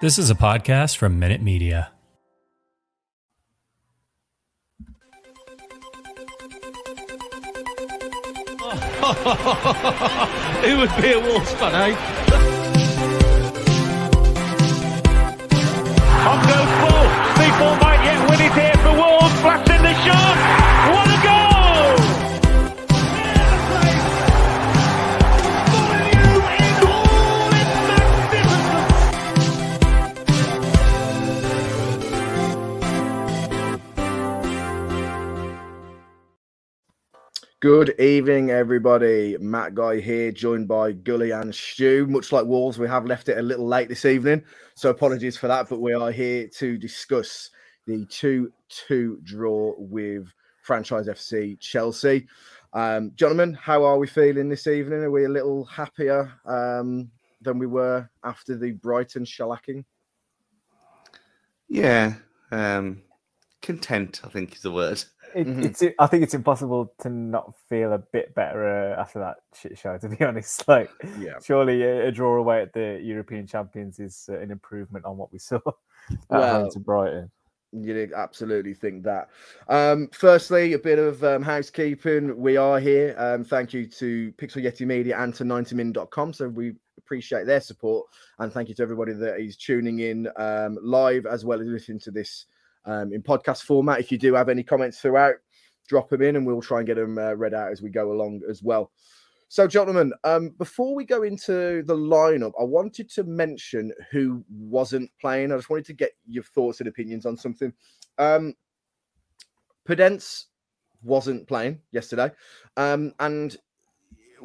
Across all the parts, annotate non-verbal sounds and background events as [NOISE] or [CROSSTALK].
This is a podcast from Minute Media. [LAUGHS] Who would be a Wolves fan, eh? On goes ball. People might yet win it here for Wolves. Flash in the shot. What Good evening, everybody. Matt Guy here, joined by Gully and Stu. Much like Wolves, we have left it a little late this evening, so apologies for that. But we are here to discuss the 2 2 draw with Franchise FC Chelsea. Um, gentlemen, how are we feeling this evening? Are we a little happier um, than we were after the Brighton shellacking? Yeah, um, content. I think is the word. It, Mhm. It's. I think it's impossible to not feel a bit better uh, after that shit show. To be [LAUGHS] honest, like Yeah. surely a, a draw away at the European Champions is uh, an improvement on what we [LAUGHS] saw at Well, home to Brighton. You'd absolutely think that. Um, firstly, a bit of um, housekeeping. We are here. Um, thank you to Pixel Yeti Media and to 90min.com. So we appreciate their support. And thank you to everybody that is tuning in um, live as well as listening to this um, in podcast format. If you do have any comments throughout, drop them in and we'll try and get them uh, read out as we go along as well. So, gentlemen, um, before we go into the lineup, I wanted to mention who wasn't playing. I just wanted to get your thoughts and opinions on something. Um, Podence wasn't playing yesterday, um, and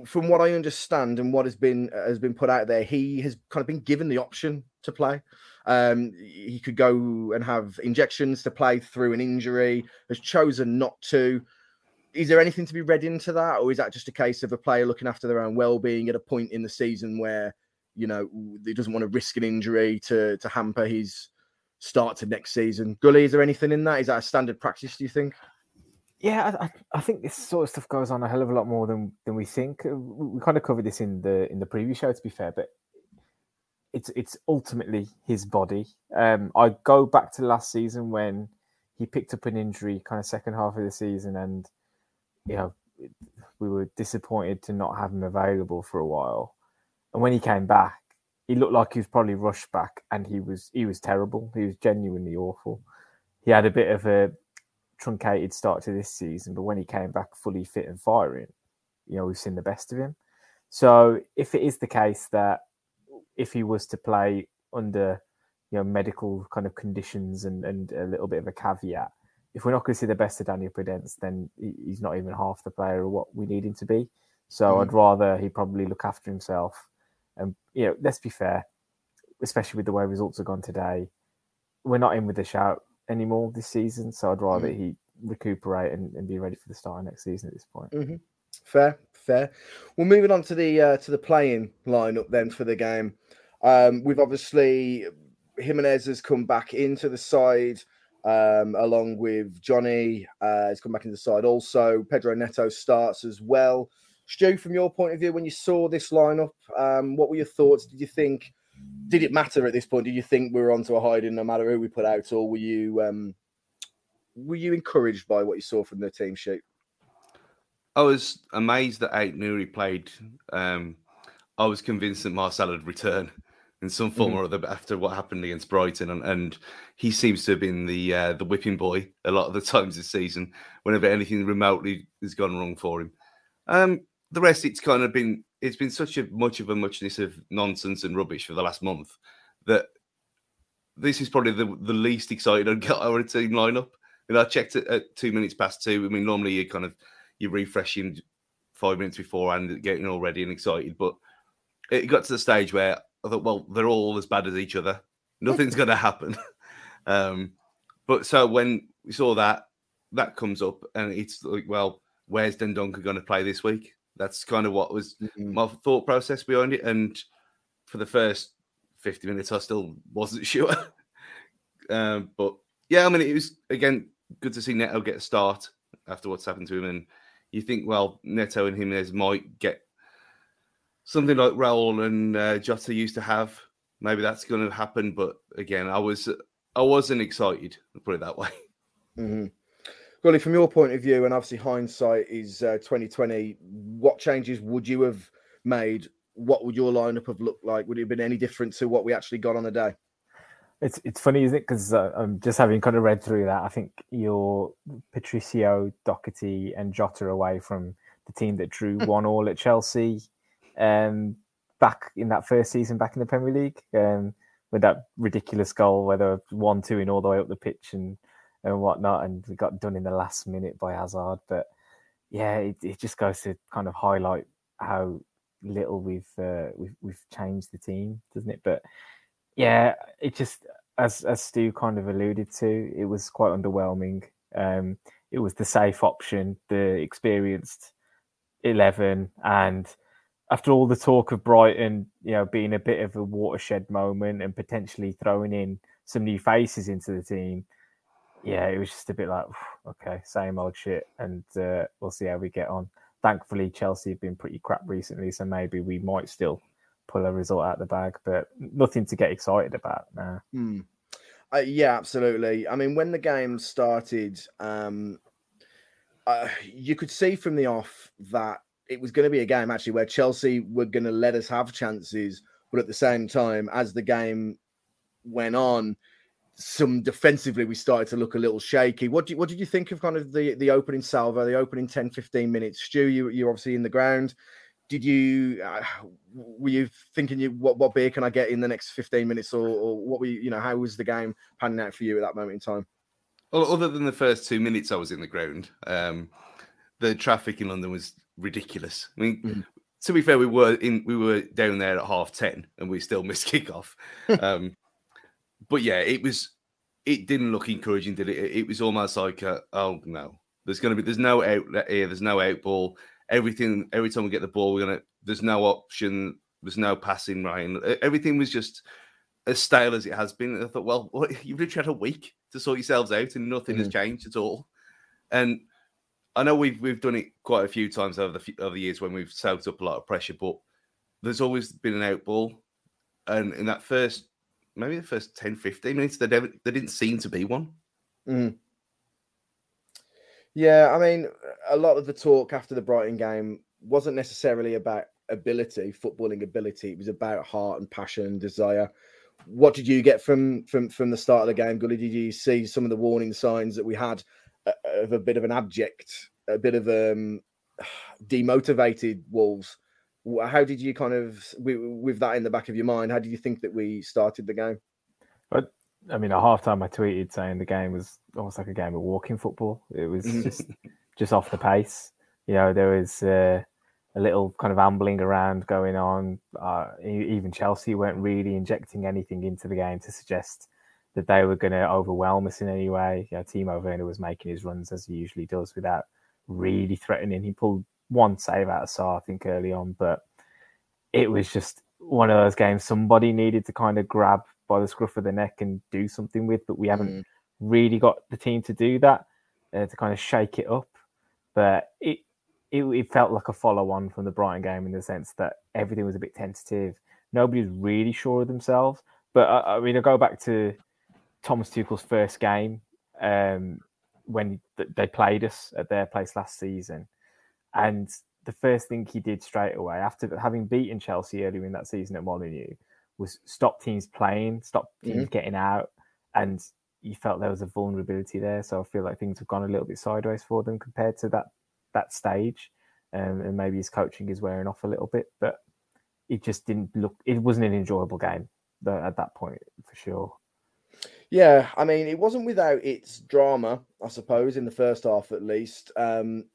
from what I understand and what has been has been put out there, he has kind of been given the option to play. Um, he could go and have injections to play through an injury. Has chosen not to is there anything to be read into that, or is that just a case of a player looking after their own well-being at a point in the season where you know he doesn't want to risk an injury to to hamper his start to next season? Gully, is there anything in that? Is that a standard practice? Do you think? Yeah, I, I- think this sort of stuff goes on a hell of a lot more than than we think. Uh, We kind of covered this in the in the previous show, to be fair, but it's it's ultimately his body. Um, I go back to last season when he picked up an injury, kind of second half of the season, and you know we were disappointed to not have him available for a while. And when he came back, he looked like he was probably rushed back, and he was he was terrible. He was genuinely awful. He had a bit of a truncated start to this season, but when he came back fully fit and firing, you know, we've seen the best of him. So if it is the case that if he was to play under you know medical kind of conditions and, and a little bit of a caveat, if we're not going to see the best of Daniel Podence, then he's not even half the player of what we need him to be. So mm-hmm. I'd rather he probably look after himself. And you know, let's be fair, especially with the way results have gone today, we're not in with the shout anymore this season. So I'd rather mm. he recuperate and, and be ready for the start of next season at this point. Mm-hmm. Fair, fair. Well, moving on to the uh, to the playing lineup then for the game. Um, we've obviously Jimenez has come back into the side um, along with Jonny. Uh, has come back into the side also. Pedro Neto starts as well. Stu, from your point of view, when you saw this lineup, um, what were your thoughts? Did you think did it matter at this point? Did you think we were onto a hiding no matter who we put out, or were you um, were you encouraged by what you saw from the team sheet? I was amazed that Aït-Nouri played. Um, I was convinced that Marcel would return in some form Mhm. or other after what happened against Brighton, and, and he seems to have been the uh, the whipping boy a lot of the [LAUGHS] times this season. Whenever anything remotely has gone wrong for him, um, the rest it's kind of been it's been such a much of a muchness of nonsense and rubbish for the last month that this is probably the, the least excited I'd get [LAUGHS] our team lineup. And I checked it at two minutes past two. I mean, normally you kind of you're refreshing five minutes before and getting all ready and excited, but it got to the stage where I thought, well, they're all as bad as each other. Nothing's going to happen. [LAUGHS] Um, but so when we saw that, that comes up, and it's like, well, where's Dendoncker going to play this week? That's kind of what was Mhm. my thought process behind it. And for the first 50 minutes, I still wasn't [LAUGHS] sure. um, but yeah, I mean, it was again good to see Neto get a start after what's happened to him. And you think, well, Neto and Jimenez might get something like Raul and uh, Jota used to have. Maybe that's going to happen. But again, I was I wasn't excited. Put it that way. [LAUGHS] hmm Gully, from your point of view, and obviously hindsight is uh, twenty twenty. What changes would you have made? What would your lineup have looked like? Would it have been any different to what we actually got on the day? It's it's funny, isn't it? Because uh, I'm just having kind of read through that. I think you're Patricio, Doherty, and Jota away from the team that drew one all at Chelsea, um, back in that first season back in the Premier League, um, with that ridiculous goal where they were one two in all the way up the pitch and and whatnot, and we got done in the last minute by Hazard. But yeah, it, it just goes to kind of highlight how little we've uh, we've we've changed the team, doesn't it? But yeah, it just as as Stu kind of alluded to, it was quite underwhelming. Um, it was the safe option, the experienced eleven, and after all the talk of Brighton, you know, being a bit of a watershed moment and potentially throwing in some new faces into the team, yeah, it was just a bit like, okay, same old shit, and uh, we'll see how we get on. Thankfully, Chelsea have been pretty crap recently, so maybe we might still pull a result out of the bag, but nothing to get excited about now. Hmm. Uh, yeah, absolutely. I mean, when the game started, um, uh, you could see from the off that it was going to be a game actually where Chelsea were going to let us have chances, but at the same time, as the game went on, some defensively we started to look a little shaky. What do you, what did you think of kind of the the opening salvo, the opening 10, 15 minutes? Stu, you you're obviously in the ground. Did you uh, were you thinking you what what beer can I get in the next 15 minutes or, or what were you, you know how was the game panning out for you at that moment in time? Well, other than the first two minutes I was in the ground, um, the traffic in London was ridiculous. I mean, Mhm. to be fair, we were in we were down there at half ten, and we still [LAUGHS] missed kickoff. [LAUGHS] um, but yeah, it was it didn't look encouraging, did it? It, was almost like, a, oh no, there's going to be there's no outlet here, there's no out ball. Everything every time we get the ball, we're gonna there's no option, there's no passing right. and e- Everything was just as stale as it has been. And I thought, well, [LAUGHS] what, you've literally had a week to sort yourselves out, and nothing has changed at all. And I know we've we've done it quite a few times over the over the years when we've soaked up a lot of pressure, but there's always been an out ball, and in that first maybe the first 10, 15 minutes, there never there didn't seem to be one. Mm. Yeah, I mean, a lot of the talk after the Brighton game wasn't necessarily about ability, footballing ability. It was about heart and passion and desire. What did you get from from from the start of the game, Gully? Did you see some of the warning signs that we had uh, of a bit of an abject, a bit of um [SIGHS] demotivated Wolves? How did you kind of with, with that in the back of your mind? How did you think that we started the game? I mean, at halftime, I tweeted saying the game was almost like a game of walking football. It was Mhm. just just off the pace. You know, there was uh, a little kind of ambling around going on. Uh, even Chelsea weren't really injecting anything into the game to suggest that they were going to overwhelm us in any way. You know, Timo Werner was making his runs as he usually does without really threatening. He pulled one save out of Sá, I think, early on, but it was just one of those games somebody needed to kind of grab by the scruff of the neck and do something with, but we haven't Mm. really got the team to do that uh, to kind of shake it up. But it, it it felt like a follow on from the Brighton game in the sense that everything was a bit tentative. Nobody was really sure of themselves. But I, I mean, I go back to Thomas Tuchel's first game um, when th- they played us at their place last season, and the first thing he did straight away after having beaten Chelsea earlier in that season at Molineux was stop teams playing, stop teams Mhm. getting out, and you felt there was a vulnerability there. So I feel like things have gone a little bit sideways for them compared to that that stage, um, and maybe his coaching is wearing off a little bit. But it just didn't look. It wasn't an enjoyable game at that point for sure. Yeah, I mean, it wasn't without its drama, I suppose, in the first half at least. Um,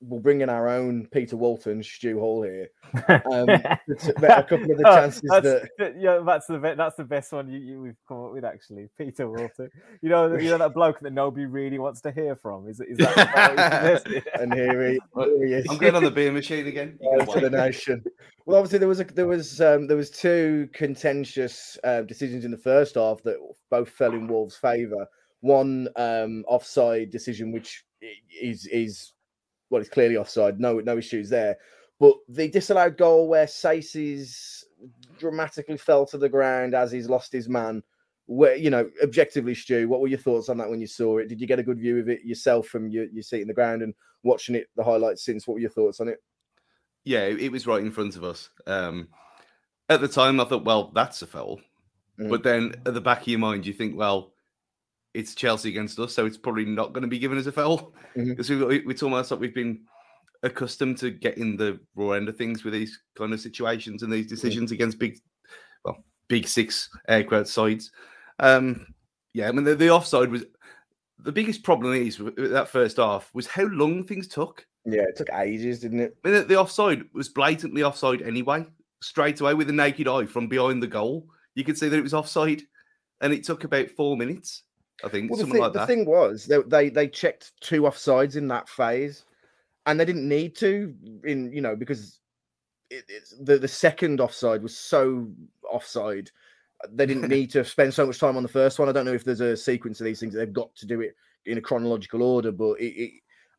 we'll bring in our own Peter Walton, Stu Hall here. Um, [LAUGHS] it's a couple of the Oh, chances that's, that th- yeah, that's the be- that's the best one you, you we've come up with actually, Peter Walton. You know, you know that bloke that nobody really wants to hear from. Is is that? that what you suggested? and here he, here he is. I'm going on the beer machine again. [LAUGHS] You to the nation. Well, obviously there was a, there was um, there was two contentious uh, decisions in the first half that both fell in Wolves' favour. One um, offside decision, which is is well, it's clearly offside. No no issues there. But the disallowed goal where Saïss dramatically fell to the ground as he's lost his man. Where you know, objectively, Stu, what were your thoughts on that when you saw it? Did you get a good view of it yourself from your, your seat in the ground and watching it, the highlights since? What were your thoughts on it? Yeah, it was right in front of us. Um, at the time, I thought, well, that's a foul. Mhm. But then at the back of your mind, you think, well, it's Chelsea against us, so it's probably not going to be given as a foul because we it's almost like we've been accustomed to getting the raw end of things with these kind of situations and these decisions against big, well, big six aircraft sides. Um, yeah, I mean the, the offside was the biggest problem is that first half was how long things took. Yeah, it took ages, didn't it? I mean, the, the offside was blatantly offside anyway, straight away with the naked eye from behind the goal. You could see that it was offside, and it took about four minutes, I think, Well, the, something thing, like the thing was they, they they checked two offsides in that phase, and they didn't need to in you know because it, the the second offside was so offside. They didn't [LAUGHS] need to spend so much time on the first one. I don't know if there's a sequence of these things. They've got to do it in a chronological order, but it, it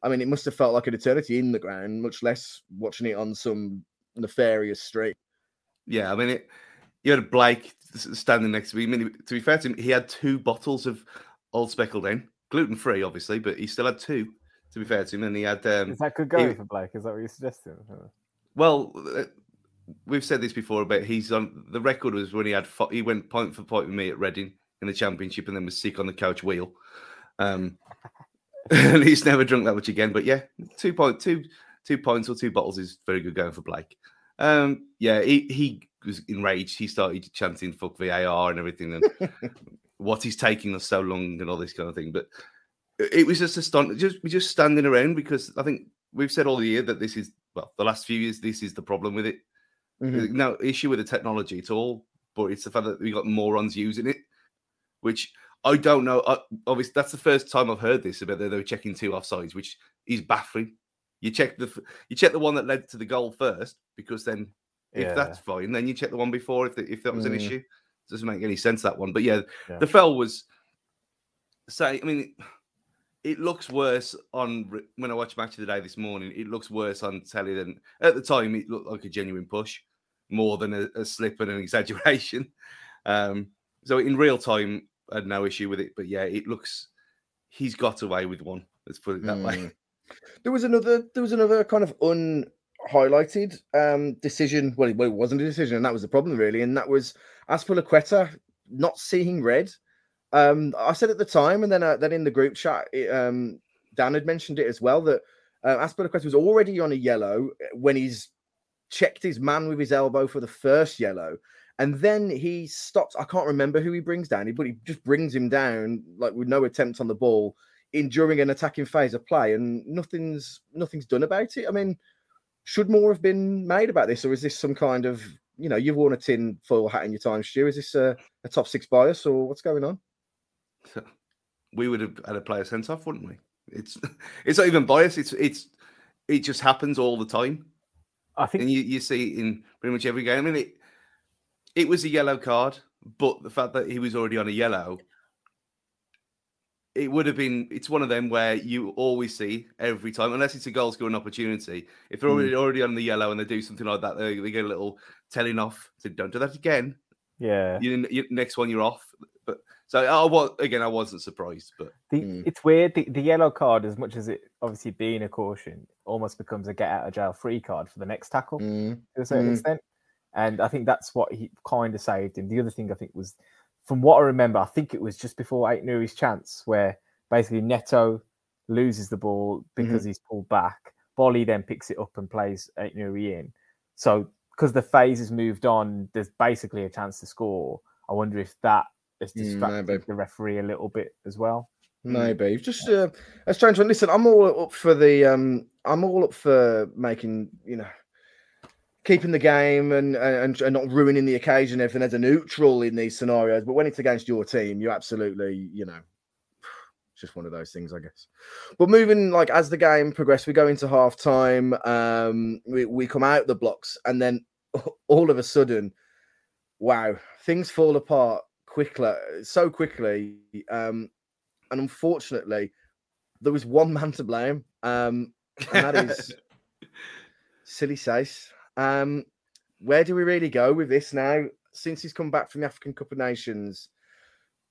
I mean, it must have felt like an eternity in the ground, much less watching it on some nefarious street. Yeah, I mean, it, you had Blake standing next to me. I mean, to be fair to him, he had two bottles of Old Speckled Hen, gluten free, obviously, but he still had two. To be fair to him, and he had um, Is that good going he- for Blake? Is that what you're suggesting? Well, uh, we've said this before, but he's on the record was when he had fo- he went point for point with me at Reading in the championship, and then was sick on the couch wheel. Um, [LAUGHS] and he's never drunk that much again. But yeah, two point two two points or two bottles is very good going for Blake. Um, yeah, he he was enraged. He started chanting "fuck VAR" and everything, and [LAUGHS] what he's taking us so long and all this kind of thing. But it was just astonishing. Just we're just standing around because I think we've said all year that this is well the last few years this is the problem with it. Mhm. No issue with the technology at all, but it's the fact that we got morons using it, which I don't know. I, obviously, that's the first time I've heard this about that they were checking two offsides, which is baffling. You check the you check the one that led to the goal first because then if Yeah. that's fine, then you check the one before if the, if that was an Mm. issue. Doesn't make any sense that one, but yeah, Yeah. the fell was say. I mean, it looks worse on when I watched match of the day this morning. It looks worse on telly than at the time. It looked like a genuine push more than a, a slip and an [LAUGHS] exaggeration. Um, so in real time, I had no issue with it. But yeah, it looks he's got away with one. Let's put it that way. Mm. There was another. There was another kind of unhighlighted um, decision. Well, it, well, it wasn't a decision, and that was the problem, really. And that was Azpilicueta not seeing red. Um, I said at the time, and then uh, then in the group chat, it, um, Dan had mentioned it as well that uh, Azpilicueta was already on a yellow when he's checked his man with his elbow for the first yellow. And then he stops. I can't remember who he brings down, but he just brings him down like with no attempt on the ball in during an attacking phase of play, and nothing's nothing's done about it. I mean, should more have been made about this, or is this some kind of you know you've worn a tin foil hat in your time, Stu? Is this a, a top six bias, or what's going on? [LAUGHS] we would have had a player sent off, wouldn't we? It's [LAUGHS] it's not even bias. It's it's it just happens all the time, I think and you, you see it in pretty much every game. I mean, it it was a yellow card, but the fact that he was already on a yellow, it would have been. It's one of them where you always see every time, unless it's a goal scoring opportunity. If they're Mm. already already on the yellow and they do something like that, they, they get a little telling off. So don't do that again. yeah. You, you next one you're off. But so I was again, I wasn't surprised, but The, Mm. It's weird. The, the yellow card, as much as it obviously being a caution, almost becomes a get out of jail free card for the next tackle Mm, to a certain Mm. extent. And I think that's what he kind of saved him. The other thing I think was, from what I remember, I think it was just before Aït-Nouri's chance where basically Neto loses the ball because mm-hmm. he's pulled back. Boly then picks it up and plays Aït-Nouri in. So because the phase has moved on, there's basically a chance to score. I wonder if that has mm, distracted mm, the referee a little bit as well. Maybe just uh, a strange one. Listen, I'm all up for the. Um, I'm all up for making you know, keeping the game and and, and not ruining the occasion. Everything as a neutral in these scenarios, but when it's against your team, you absolutely you know [SIGHS] just one of those things, I guess. But moving like as the game progressed, we go into half time. Um, we, we come out the blocks, and then [LAUGHS] all of a sudden, wow, things fall apart quickly, so quickly. Um, and unfortunately, there was one man to blame, um, and that is [LAUGHS] Silly Saïss. Um, where do we really go with this now? Since he's come back from the African Cup of Nations,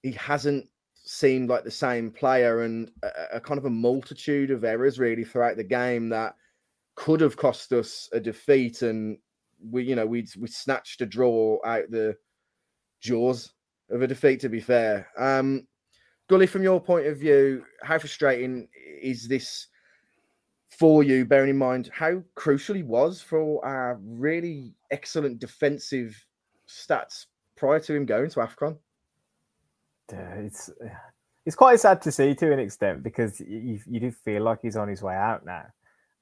he hasn't seemed like the same player and a, a, kind of a multitude of errors really throughout the game that could have cost us a defeat and we you know we we snatched a draw out the jaws of a defeat to be fair um gully from your point of view how frustrating is this for you bearing in mind how crucial he was for our really excellent defensive stats prior to him going to afcon it's [SIGHS] it's quite sad to see to an extent because you, you do feel like he's on his way out now.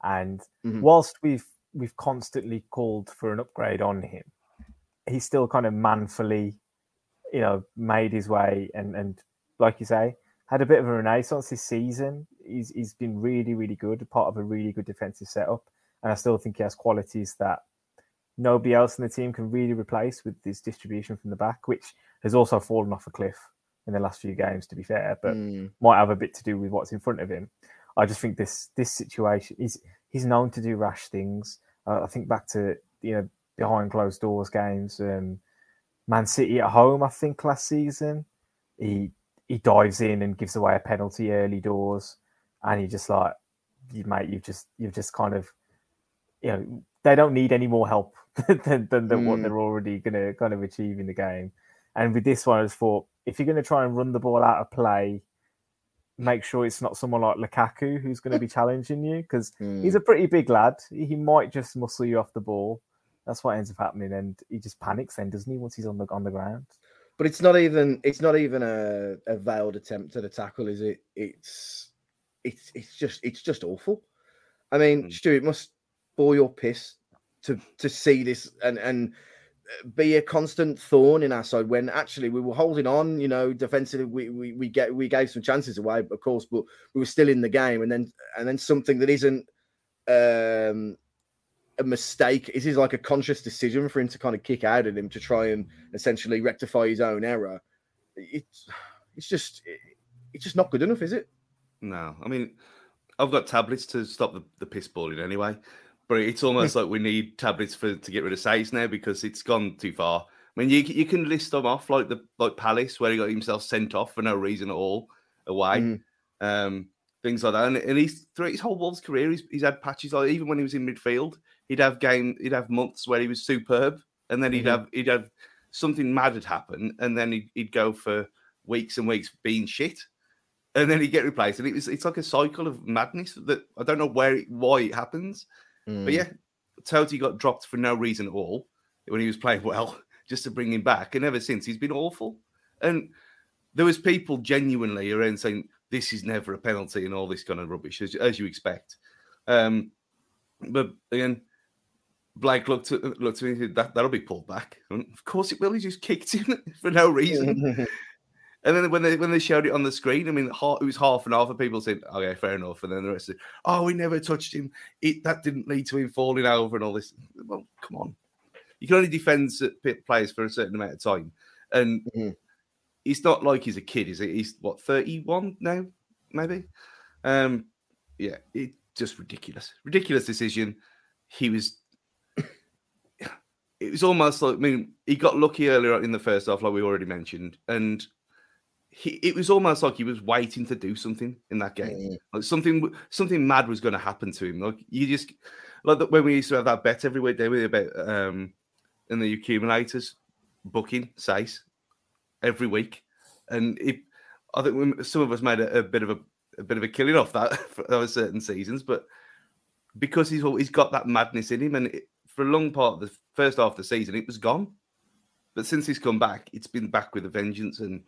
And mm-hmm. whilst we've we've constantly called for an upgrade on him, he's still kind of manfully, you know, made his way and and like you say, had a bit of a renaissance this season. He's he's been really really good, part of a really good defensive setup, and I still think he has qualities that nobody else in the team can really replace with this distribution from the back, which has also fallen off a cliff in the last few games, to be fair, but mm. might have a bit to do with what's in front of him. I just think this this situation he's he's known to do rash things. Uh, I think back to you know behind closed doors games, um, Man City at home. I think last season he he dives in and gives away a penalty early doors, and he just like you mate, you've just you've just kind of you know they don't need any more help [LAUGHS] than, than, than mm. what they're already going to kind of achieve in the game. And with this one, I just thought if you're going to try and run the ball out of play, make sure it's not someone like Lukaku who's going to be challenging you because mm. he's a pretty big lad. He might just muscle you off the ball. That's what ends up happening, and he just panics then, doesn't he? Once he's on the on the ground. But it's not even it's not even a, a veiled attempt at a tackle, is it? It's it's it's just it's just awful. I mean, mm. Stu, it must bore your piss to to see this and and be a constant thorn in our side when actually we were holding on, you know, defensively we, we, we get we gave some chances away, of course, but we were still in the game and then and then something that isn't um a mistake. It is like a conscious decision for him to kind of kick out at him to try and essentially rectify his own error. It's it's just it's just not good enough, is it? No, I mean, I've got tablets to stop the, the piss balling anyway. But it's almost [LAUGHS] like we need tablets for to get rid of Saïss now because it's gone too far. I mean, you you can list them off like the like Palace where he got himself sent off for no reason at all away, mm. um, things like that. And, and he's throughout his whole Wolves career, he's, he's had patches like even when he was in midfield, he'd have game, he'd have months where he was superb, and then he'd mm-hmm. have he'd have something mad had happened, and then he'd, he'd go for weeks and weeks being shit, and then he'd get replaced, and it was it's like a cycle of madness that I don't know where why it happens. Mm. But yeah, Toti got dropped for no reason at all when he was playing well, [LAUGHS] just to bring him back. And ever since, he's been awful. And there was people genuinely around saying this is never a penalty and all this kind of rubbish, as, as you expect. Um, but again, Blake looked at looked at me. That that'll be pulled back. And of course it will. He just kicked him [LAUGHS] for no reason. [LAUGHS] And then when they when they showed it on the screen, I mean, it was half and half of people said, "Okay, fair enough," and then the rest said, "Oh, we never touched him. It that didn't lead to him falling over and all this." Well, come on, you can only defend players for a certain amount of time, and mm-hmm. it's not like he's a kid, is it? He's what thirty one now, maybe. Um, yeah, it just ridiculous, ridiculous decision. He was. [COUGHS] It was almost like I mean, he got lucky earlier in the first half, like we already mentioned, and he, it was almost like he was waiting to do something in that game. Mm. Like something, something mad was going to happen to him. Like you just like when we used to have that bet every week, day about um, and the accumulators booking Saïss every week, and it, I think we, some of us made a, a bit of a, a, bit of a killing off that [LAUGHS] for those certain seasons, but because he's he's got that madness in him, and it, for a long part of the first half of the season, it was gone. But since he's come back, it's been back with a vengeance. And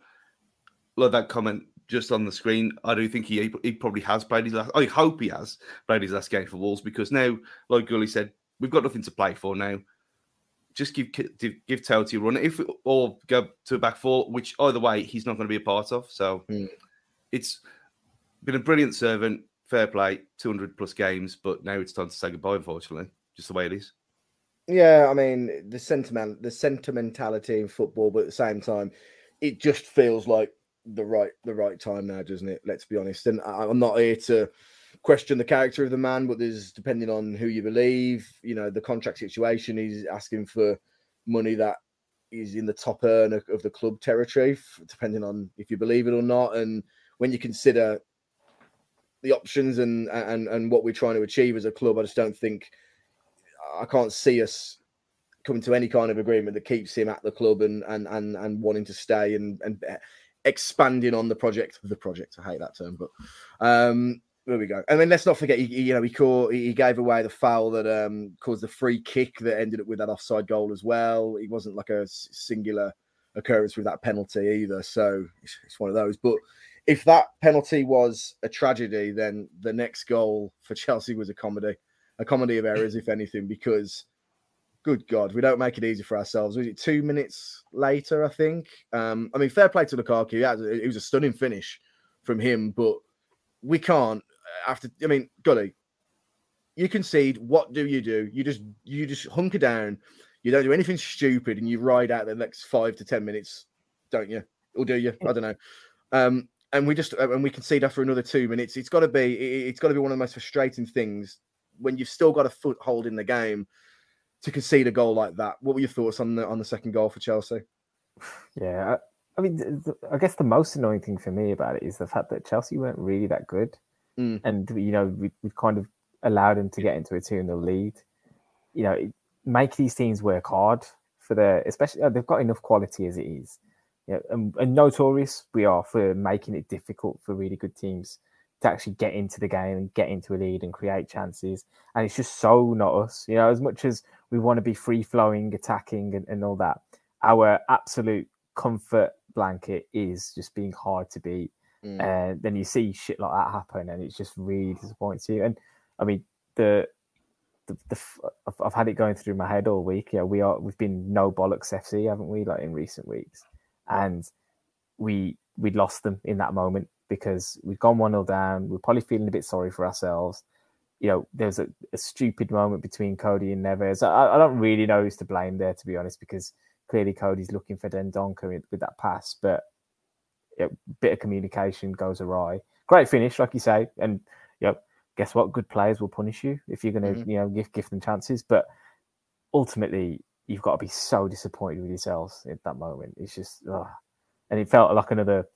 like that comment just on the screen, I do think he he probably has played his last. I hope he has played his last game for Wolves because now, like Gully said, we've got nothing to play for now. Just give give, give Toti a run, if or go to a back four, which either way he's not going to be a part of. So mm. it's been a brilliant servant, fair play, two hundred plus games, but now it's time to say goodbye. Unfortunately, just the way it is. Yeah, I mean the sentiment, the sentimentality in football, but at the same time, it just feels like the right the right time now, doesn't it? Let's be honest. And I'm not here to question the character of the man, but there's depending on who you believe, you know, the contract situation. He's asking for money that is in the top earn of the club territory, depending on if you believe it or not. And when you consider the options and and and what we're trying to achieve as a club, I just don't think I can't see us coming to any kind of agreement that keeps him at the club and and and and wanting to stay and and expanding on the project the project. I hate that term, but um, there we go. And then let's not forget, he, you know, he caught, he gave away the foul that um, caused the free kick that ended up with that offside goal as well. It wasn't like a singular occurrence with that penalty either. So it's, it's one of those. But if that penalty was a tragedy, then the next goal for Chelsea was a comedy a comedy of errors, if anything, because good God, we don't make it easy for ourselves. Was it two minutes later? I think. Um, I mean, fair play to Lukaku. Yeah, it was a stunning finish from him, but we can't. After, I mean, golly, you concede. What do you do? You just you just hunker down. You don't do anything stupid, and you ride out the next five to ten minutes, don't you? Or do you? I don't know. Um, and we just and we concede after another two minutes. It's got to be it's got to be one of the most frustrating things when you've still got a foothold in the game to concede a goal like that. What were your thoughts on the on the second goal for Chelsea? Yeah, I, mean, I guess the most annoying thing for me about it is the fact that Chelsea weren't really that good, mm. and you know we we kind of allowed them to get into a two 0 lead. You know, make these teams work hard for their, especially they've got enough quality as it is. You know, and, and notorious we are for making it difficult for really good teams to actually get into the game and get into a lead and create chances. And it's just so not us. You know, as much as we want to be free flowing, attacking, and, and all that, our absolute comfort blanket is just being hard to beat. Mm. And then you see shit like that happen, and it's just really disappoints you. And I mean, the the, the I've, I've, had it going through my head all week. Yeah, we are we've been no bollocks FC, haven't we? Like in recent weeks, and we we lost them in that moment because we've gone 1 0 down. We're probably feeling a bit sorry for ourselves. You know, there's a, a stupid moment between Coady and Neves. I, I, don't really know who's to blame there, to be honest, because clearly Coady's looking for Dendoncker with, with that pass, but a bit of communication goes awry. Great finish, like you say, and you know, guess what? Good players will punish you if you're going to, mm-hmm. you know, give give them chances. But ultimately, you've got to be so disappointed with yourselves at that moment. It's just, ugh. and it felt like another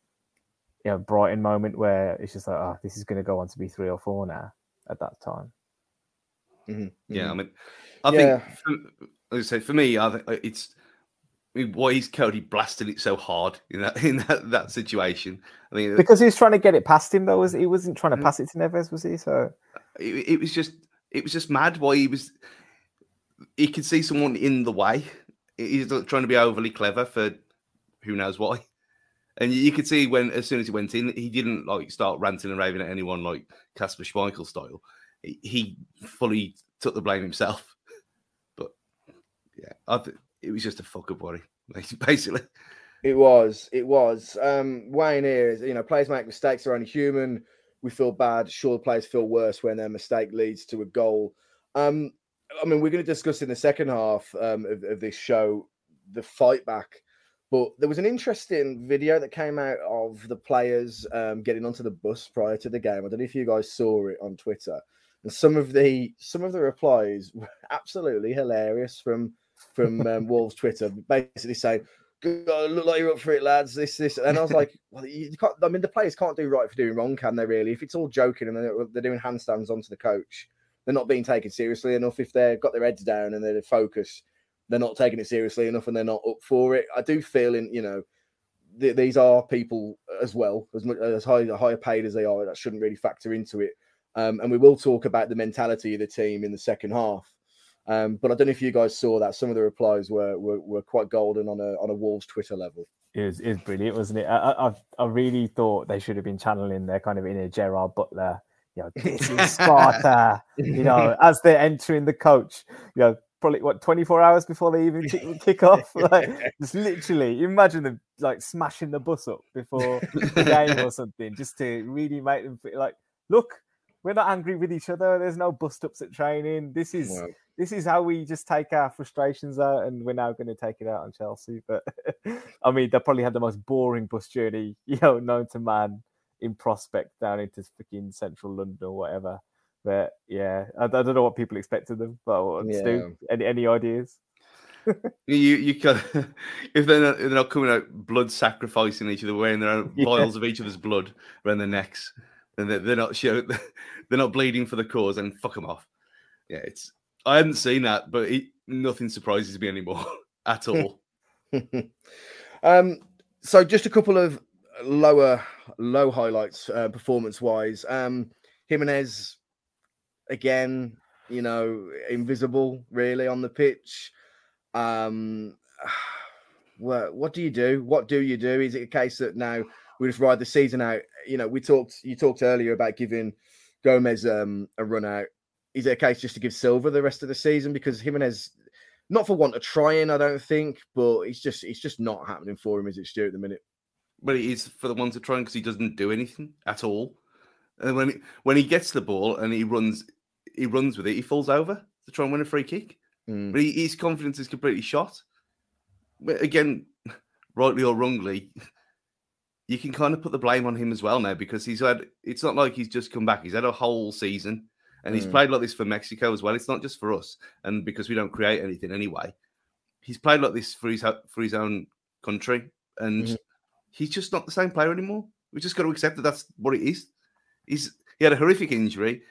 you know Brighton moment where it's just like, oh, this is going to go on to be three or four now at that time. Mm-hmm. Yeah, I mm-hmm. mean, I yeah. think, for, as I say, for me, I think it's. I mean, why is Coady blasting it so hard in that [LAUGHS] in that, that situation? I mean, because he was trying to get it past him, though. Was he wasn't trying to mm-hmm. pass it to Neves, was he? So it, it was just it was just mad. Why he was he could see someone in the way. He's trying to be overly clever for who knows why. And you could see when, as soon as he went in, he didn't like start ranting and raving at anyone like Kasper Schmeichel style. He fully took the blame himself. [LAUGHS] But yeah, I th- it was just a fuck up worry, [LAUGHS] basically. It was. It was. Um, Wayne here is, you know, players make mistakes. They're only human. We feel bad. Sure, players feel worse when their mistake leads to a goal. Um, I mean, we're going to discuss in the second half um, of, of this show the fight back but there was an interesting video that came out of the players um, getting onto the bus prior to the game. I don't know if you guys saw it on Twitter. And some of the some of the replies were [LAUGHS] absolutely hilarious from from um, [LAUGHS] Wolves Twitter, basically saying, "Look like you're up for it, lads." This, this, and I was like, [LAUGHS] "Well, you can't." I mean, the players can't do right for doing wrong, can they? Really? If it's all joking and they're, they're doing handstands onto the coach, they're not being taken seriously enough. If they've got their heads down and they're focused, they're not taking it seriously enough and they're not up for it. I do feel in you know th- these are people as well as much as high higher paid as they are that shouldn't really factor into it. Um, and we will talk about the mentality of the team in the second half. Um, but I don't know if you guys saw that. Some of the replies were were, were quite golden on a on a Wolves Twitter level. It was, it was brilliant, wasn't it? I, I I really thought they should have been channeling their kind of inner Gerard Butler. You know, this is [LAUGHS] Sparta. you know, as they're entering the coach, you know, probably what 24 hours before they even kick, [LAUGHS] kick off. [LAUGHS] Like, just literally, imagine them like smashing the bus up before the game or something, just to really make them feel like, look, we're not angry with each other. There's no bust ups at training. This is Wow. this is how we just take our frustrations out, and we're now going to take it out on Chelsea. But [LAUGHS] I mean, they probably had the most boring bus journey, you know, known to man in prospect down into freaking central London or whatever. But yeah, I, I don't know what people expected them. But what do? Any any ideas? [LAUGHS] You you can [LAUGHS] if they're not, they're not coming out blood sacrificing each other, wearing their own Yeah. vials of each other's blood around their necks, and they're, they're not [LAUGHS] show, they're not bleeding for the cause, and fuck them off. Yeah, it's I hadn't seen that, but it, nothing surprises me anymore at all. um, so just a couple of lower low highlights uh, performance wise. Um, Jimenez again, you know, invisible really on the pitch. Um, [SIGHS] what what do you do? What do you do? Is it a case that now we just ride the season out? You know, we talked you talked earlier about giving Gomes um, a run out. Is it a case just to give Silva the rest of the season because Jimenez not for want of trying, I don't think, but it's just it's just not happening for him, is it, Stuart, at the minute? But it is for the ones that try because he doesn't do anything at all. And when he, when he gets the ball and he runs, he runs with it. He falls over to try and win a free kick. Mm. But he, his confidence is completely shot. But again, [LAUGHS] rightly or wrongly, [LAUGHS] you can kind of put the blame on him as well now because he's had. It's not like he's just come back. He's had a whole season, and he's Mm. played like this for Mexico as well. It's not just for us, and because we don't create anything anyway. He's played like this for his for his own country, and Mhm. he's just not the same player anymore. We just got to accept that that's what it is. He's he had a horrific injury.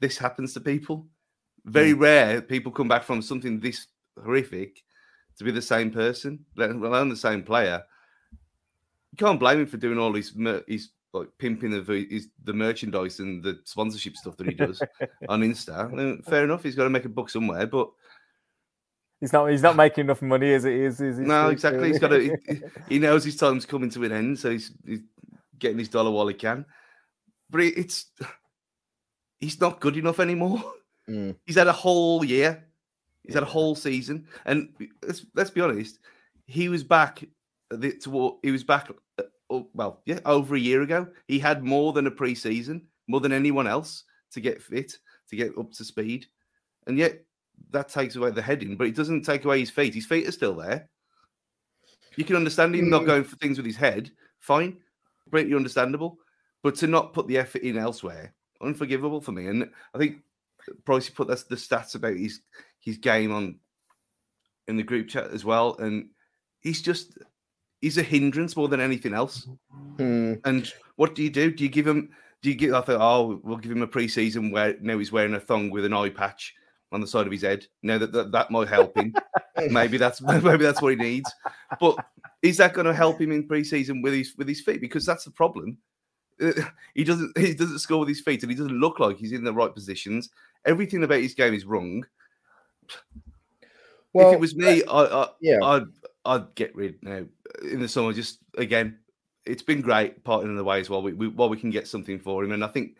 This happens to people. Very rare people come back from something this horrific to be the same person, let alone the same player. You can't blame him for doing all his mer- his like pimping of uh, his the merchandise and the sponsorship stuff that he does [LAUGHS] on Insta. I mean, fair enough, he's got to make a buck somewhere, but He's not he's not making enough money as it is. is he, no, exactly. He's got to. He, he knows his time's coming to an end, so he's, he's getting his dollar while he can. But it, it's he's not good enough anymore. Mm. [LAUGHS] He's had a whole year. He's had a whole season, and let's let's be honest. He was back. The, toward, he was back. uh, well, yeah, over a year ago. He had more than a pre-season, more than anyone else to get fit, to get up to speed, and yet that takes away the heading, but it doesn't take away his feet. His feet are still there. You can understand him not Mm. going for things with his head. Fine, completely understandable. But to not put the effort in elsewhere, unforgivable for me. And I think Pricey put that's the stats about his his game on in the group chat as well. And he's just he's a hindrance more than anything else. Mm. And what do you do? Do you give him? Do you give? I thought, oh, we'll give him a preseason where now he's wearing a thong with an eye patch on the side of his head. Now that that, that might help him. [LAUGHS] maybe that's [LAUGHS] maybe that's what he needs. But is that going to help him in preseason with his with his feet? Because that's the problem. [LAUGHS] He doesn't he doesn't score with his feet, and he doesn't look like he's in the right positions. Everything about his game is wrong. Well, if it was me, I, I yeah. I'd I'd get rid now in the summer. Just again, it's been great parting in the ways while we, we while we can get something for him, and I think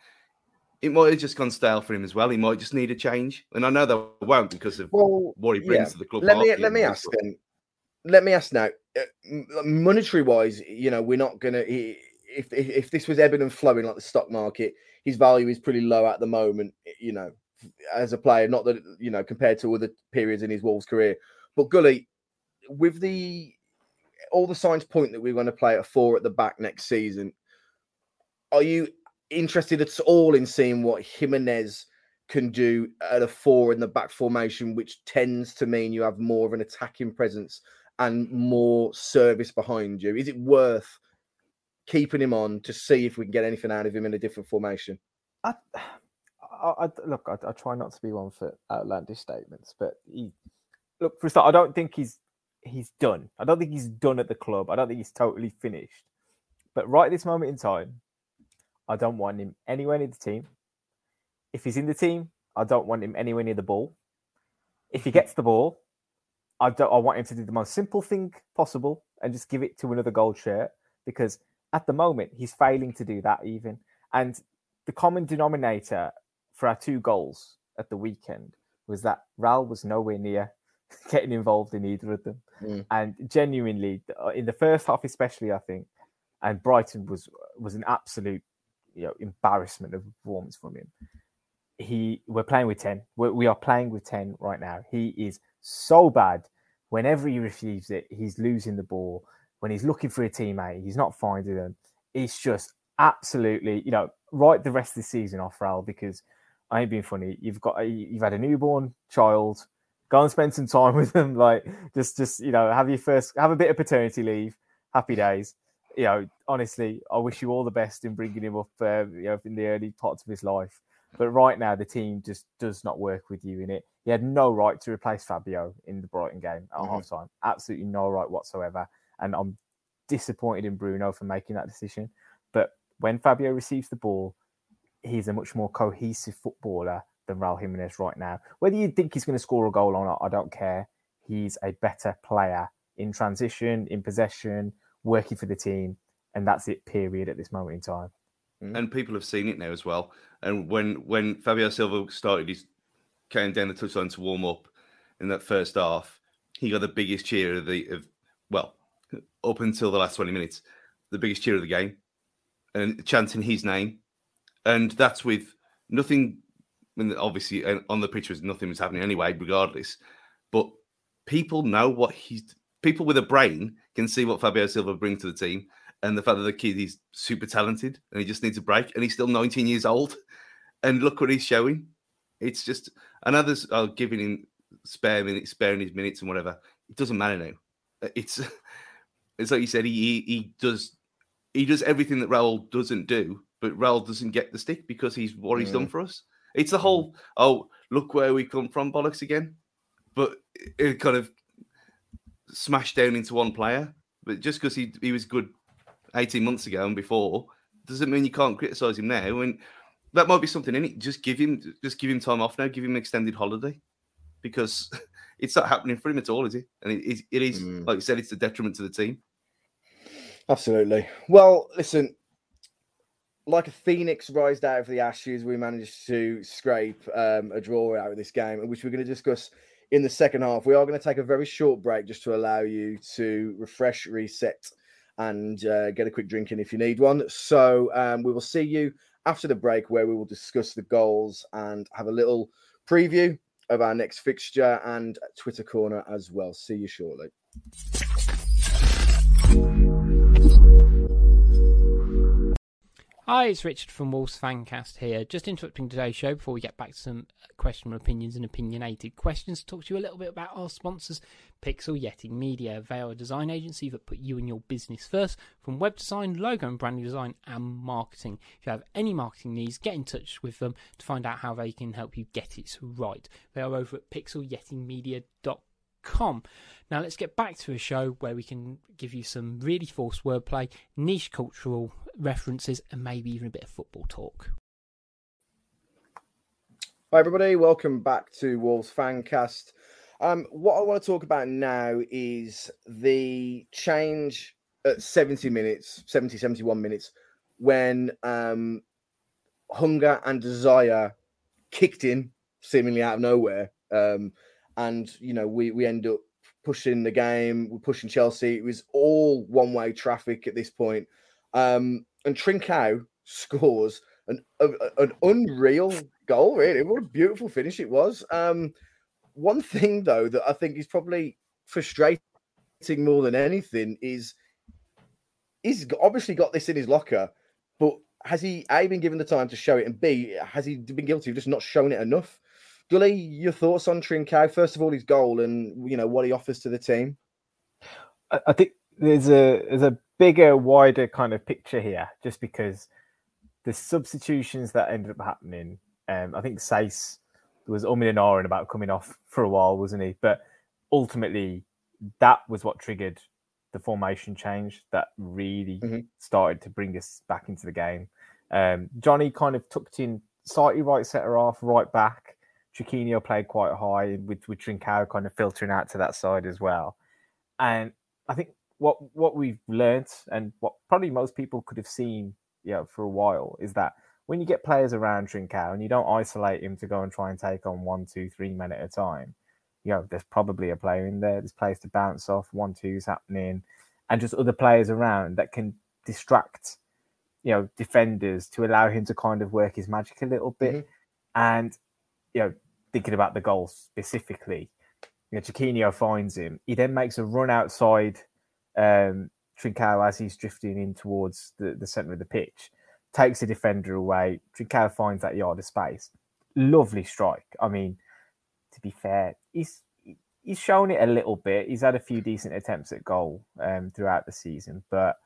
it might have just gone stale for him as well. He might just need a change, and I know they won't because of well, what he brings yeah. to the club. let me let me ask then. Let me ask now. uh, Monetary wise, you know, we're not gonna. he- If, if if this was ebbing and flowing like the stock market, his value is pretty low at the moment. You know, as a player, not that you know compared to other periods in his Wolves career. But Gully, with the all the signs point that we're going to play at four at the back next season, are you interested at all in seeing what Jimenez can do at a four in the back formation, which tends to mean you have more of an attacking presence and more service behind you? Is it worth keeping him on to see if we can get anything out of him in a different formation? I, [SIGHS] I, I- look, I, I try not to be one for outlandish statements, but he look for a start. I don't think he's he's done. I don't think he's done at the club. I don't think he's totally finished. But right at this moment in time, I don't want him anywhere near the team. If he's in the team, I don't want him anywhere near the ball. If he gets the ball, I don't. I want him to do the most simple thing possible and just give it to another gold shirt because at the moment he's failing to do that even. And the common denominator for our two goals at the weekend was that Ral was nowhere near [LAUGHS] getting involved in either of them. Mm. And genuinely, uh, in the first half, especially, I think, and Brighton was was an absolute you know embarrassment of performance from him. He we're playing with ten. We're, we are playing with ten right now. He is so bad. Whenever he receives it, he's losing the ball. When he's looking for a teammate, he's not finding them. It's just absolutely, you know, write the rest of the season off, Ral, because I ain't being funny. You've got a, you've had a newborn child. Go and spend some time [LAUGHS] with them. Like just just you know have your first have a bit of paternity leave. Happy days. You know, honestly, I wish you all the best in bringing him up. Uh, you know, in the early parts of his life. But right now, the team just does not work with you in it. He had no right to replace Fabio in the Brighton game at Mhm. half time. Absolutely no right whatsoever. And I'm disappointed in Bruno for making that decision. But when Fabio receives the ball, he's a much more cohesive footballer than Raul Jimenez right now. Whether you think he's going to score a goal or not, I don't care. He's a better player in transition, in possession, working for the team. And that's it, period, at this moment in time. Hmm. and people have seen it now as well. And when when Fabio Silva started his came down the touchline to warm up in that first half, he got the biggest cheer of the of well up until the last twenty minutes, the biggest cheer of the game, and chanting his name, and that's with nothing. I mean, obviously, on the pitch was nothing was happening anyway, regardless. But people know what he's. People with a brain can see what Fabio Silva brings to the team, and the fact that the kid is super talented and he just needs a break and he's still 19 years old and look what he's showing it's just and others are giving him spare minutes sparing his minutes and whatever it doesn't matter now it's [LAUGHS] it's like you said he he, he does he does everything that Raul doesn't do but Raul doesn't get the stick because he's what he's done for us. It's the whole oh look where we come from bollocks again. But it kind of smashed down into one player. But just because he, he was good 18 months ago and before doesn't mean you can't criticize him now. I and that might be something in it. Just give him just give him time off now. Give him an extended holiday because [LAUGHS] it's not happening for him at all is it? And it is, it is Mm. like you said it's a detriment to the team Absolutely. Well, listen, like a phoenix rised out of the ashes, we managed to scrape um, a draw out of this game, which we're going to discuss in the second half. We are going to take a very short break just to allow you to refresh, reset, and uh, get a quick drink in if you need one. So um, we will see you after the break where we will discuss the goals and have a little preview of our next fixture and Twitter corner as well. See you shortly. Hi, it's Richard from Wolves Fancast here. Just interrupting today's show before we get back to some questionable opinions and opinionated questions to talk to you a little bit about our sponsors, Pixel Yeti Media. They are a design agency that put you and your business first, from web design, logo and branding design, and marketing. If you have any marketing needs, get in touch with them to find out how they can help you get it right. They are over at pixelyetimedia.com com. Now let's get back to a show where we can give you some really forced wordplay, niche cultural references, and maybe even a bit of football talk. Hi, everybody. Welcome back to Wolves Fancast. Um, what I want to talk about now is the change at 70 minutes, 70, 71 minutes, when um, hunger and desire kicked in seemingly out of nowhere. Um, and, you know, we, we end up pushing the game, we're pushing Chelsea. It was all one way traffic at this point. Um, and Trincao scores an, a- an unreal goal, really. What a beautiful finish it was. Um, one thing, though, that I think is probably frustrating more than anything is he's obviously got this in his locker, but has he A, been given the time to show it, and B, has he been guilty of just not showing it enough? Gully, your thoughts on Trincao? First of all, his goal and you know what he offers to the team. I, I think there's a there's a bigger, wider kind of picture here, just because the substitutions that ended up happening. Um, I think Saïss was umming and ahhing about coming off for a while, wasn't he? But ultimately, that was what triggered the formation change that really Mhm. started to bring us back into the game. Um, Jonny kind of tucked in slightly right centre off, right back. Chiquinho played quite high with with Trincao kind of filtering out to that side as well. And I think what what we've learnt and what probably most people could have seen, you know, for a while is that when you get players around Trincao and you don't isolate him to go and try and take on one, two, three men at a time, you know, there's probably a player in there. There's players to bounce off, one, two's happening, and just other players around that can distract, you know, defenders to allow him to kind of work his magic a little bit. Mhm. And, you know, thinking about the goal specifically, you know, Chiquinho finds him. He then makes a run outside um, Trincao as he's drifting in towards the, the centre of the pitch, takes the defender away. Trincao finds that yard of space. Lovely strike. I mean, to be fair, he's he's shown it a little bit. He's had a few decent attempts at goal um, throughout the season, but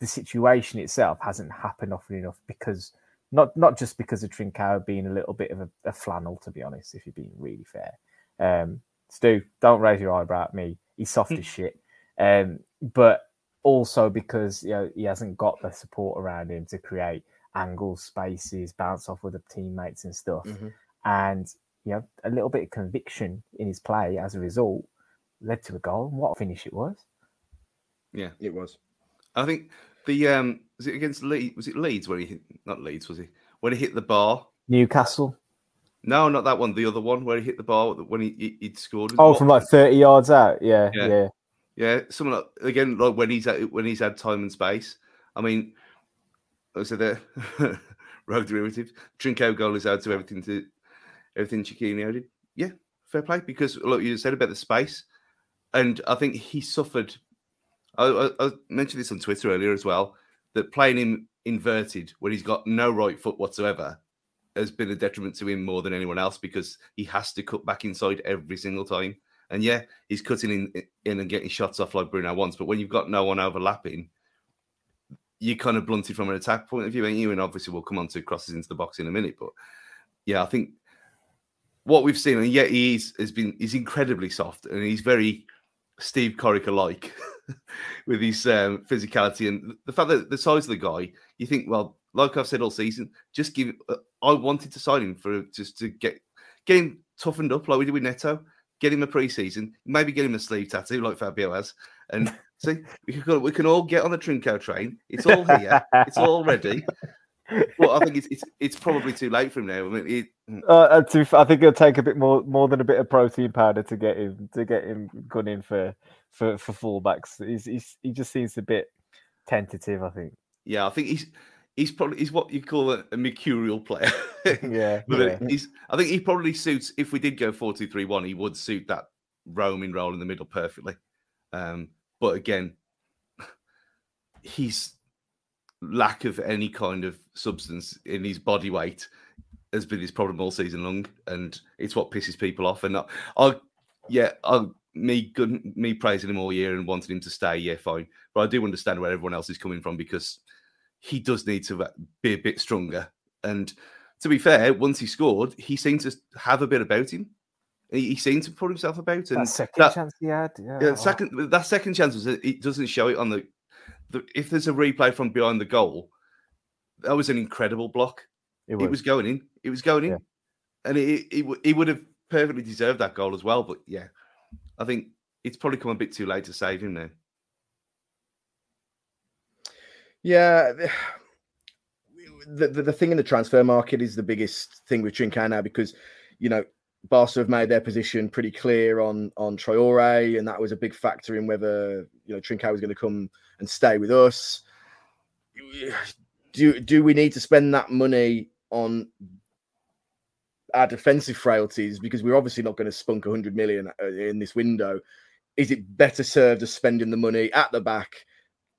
the situation itself hasn't happened often enough because not not just because of Trincao being a little bit of a, a flannel, to be honest, if you're being really fair. Um, Stu, don't raise your eyebrow at me. He's soft as shit. Um, but also because you know he hasn't got the support around him to create angles, spaces, bounce off with the teammates and stuff. Mhm. And you know, a little bit of conviction in his play as a result led to a goal. What a finish it was. Yeah, It was. I think the um was it against Leeds? Was it Leeds where he hit? Not Leeds, was he? When he hit the bar? Newcastle. No, not that one. The other one where he hit the bar when he he he'd scored. Oh, What- from like 30 yards out. Yeah, Yeah. yeah. Yeah, someone like, again like when he's had, when he's had time and space. I mean, I said the road derivatives. Trincao goal is out to everything to everything Chiquinho did. Yeah, fair play because look, you said about the space, and I think he suffered. I, I, mentioned this on Twitter earlier as well that playing him inverted when he's got no right foot whatsoever has been a detriment to him more than anyone else because he has to cut back inside every single time. And yeah, he's cutting in, in and getting shots off like Bruno wants. But when you've got no one overlapping, you're kind of blunted from an attack point of view, ain't you? And obviously, we'll come on to crosses into the box in a minute. But yeah, I think what we've seen, and yet he is, has been, he's incredibly soft and he's very Steve Corica like [LAUGHS] [LAUGHS] with his um, physicality and the fact that the size of the guy, you think, well, like I've said all season, just give. Uh, I wanted to sign him for just to get get him toughened up like we did with Neto, get him a preseason, maybe get him a sleeve tattoo like Fabio has, and [LAUGHS] see we can we can all get on the Trincao train. It's all here, it's all ready. Well, I think it's, it's it's probably too late for him now. I mean, it, Uh, uh, to, I think it'll take a bit more more than a bit of protein powder to get him to get him gunning for for for fullbacks. He's, he's he just seems a bit tentative. I think. yeah, I think he's he's probably he's what you call a, a mercurial player. [LAUGHS] Yeah, [LAUGHS] But yeah. he's, I think he probably suits. If we did go four two three one, he would suit that roaming role in the middle perfectly. Um, but again, [SIGHS] his lack of any kind of substance in his body weight has been his problem all season long, and it's what pisses people off. And I, I yeah, I, me good, me praising him all year and wanting him to stay, yeah, fine. But I do understand where everyone else is coming from because he does need to uh, be a bit stronger. And to be fair, once he scored, he seemed to have a bit about him. He, he seemed to put himself about, and That second that- chance he had. Yeah, yeah, second that second chance was it doesn't show it on the, the if there's a replay from behind the goal, that was an incredible block. it It was going in. It was going in, Yeah. and it, it, it he would have perfectly deserved that goal as well. But yeah, I think it's probably come a bit too late to save him now. Yeah, the, the the thing in the transfer market is the biggest thing with Trincao now because you know Barca have made their position pretty clear on on Traore, and that was a big factor in whether you know Trincao was going to come and stay with us. Do do we need to spend that money on our defensive frailties because we're obviously not going to spunk 100 million uh, in this window? Is it better served as spending the money at the back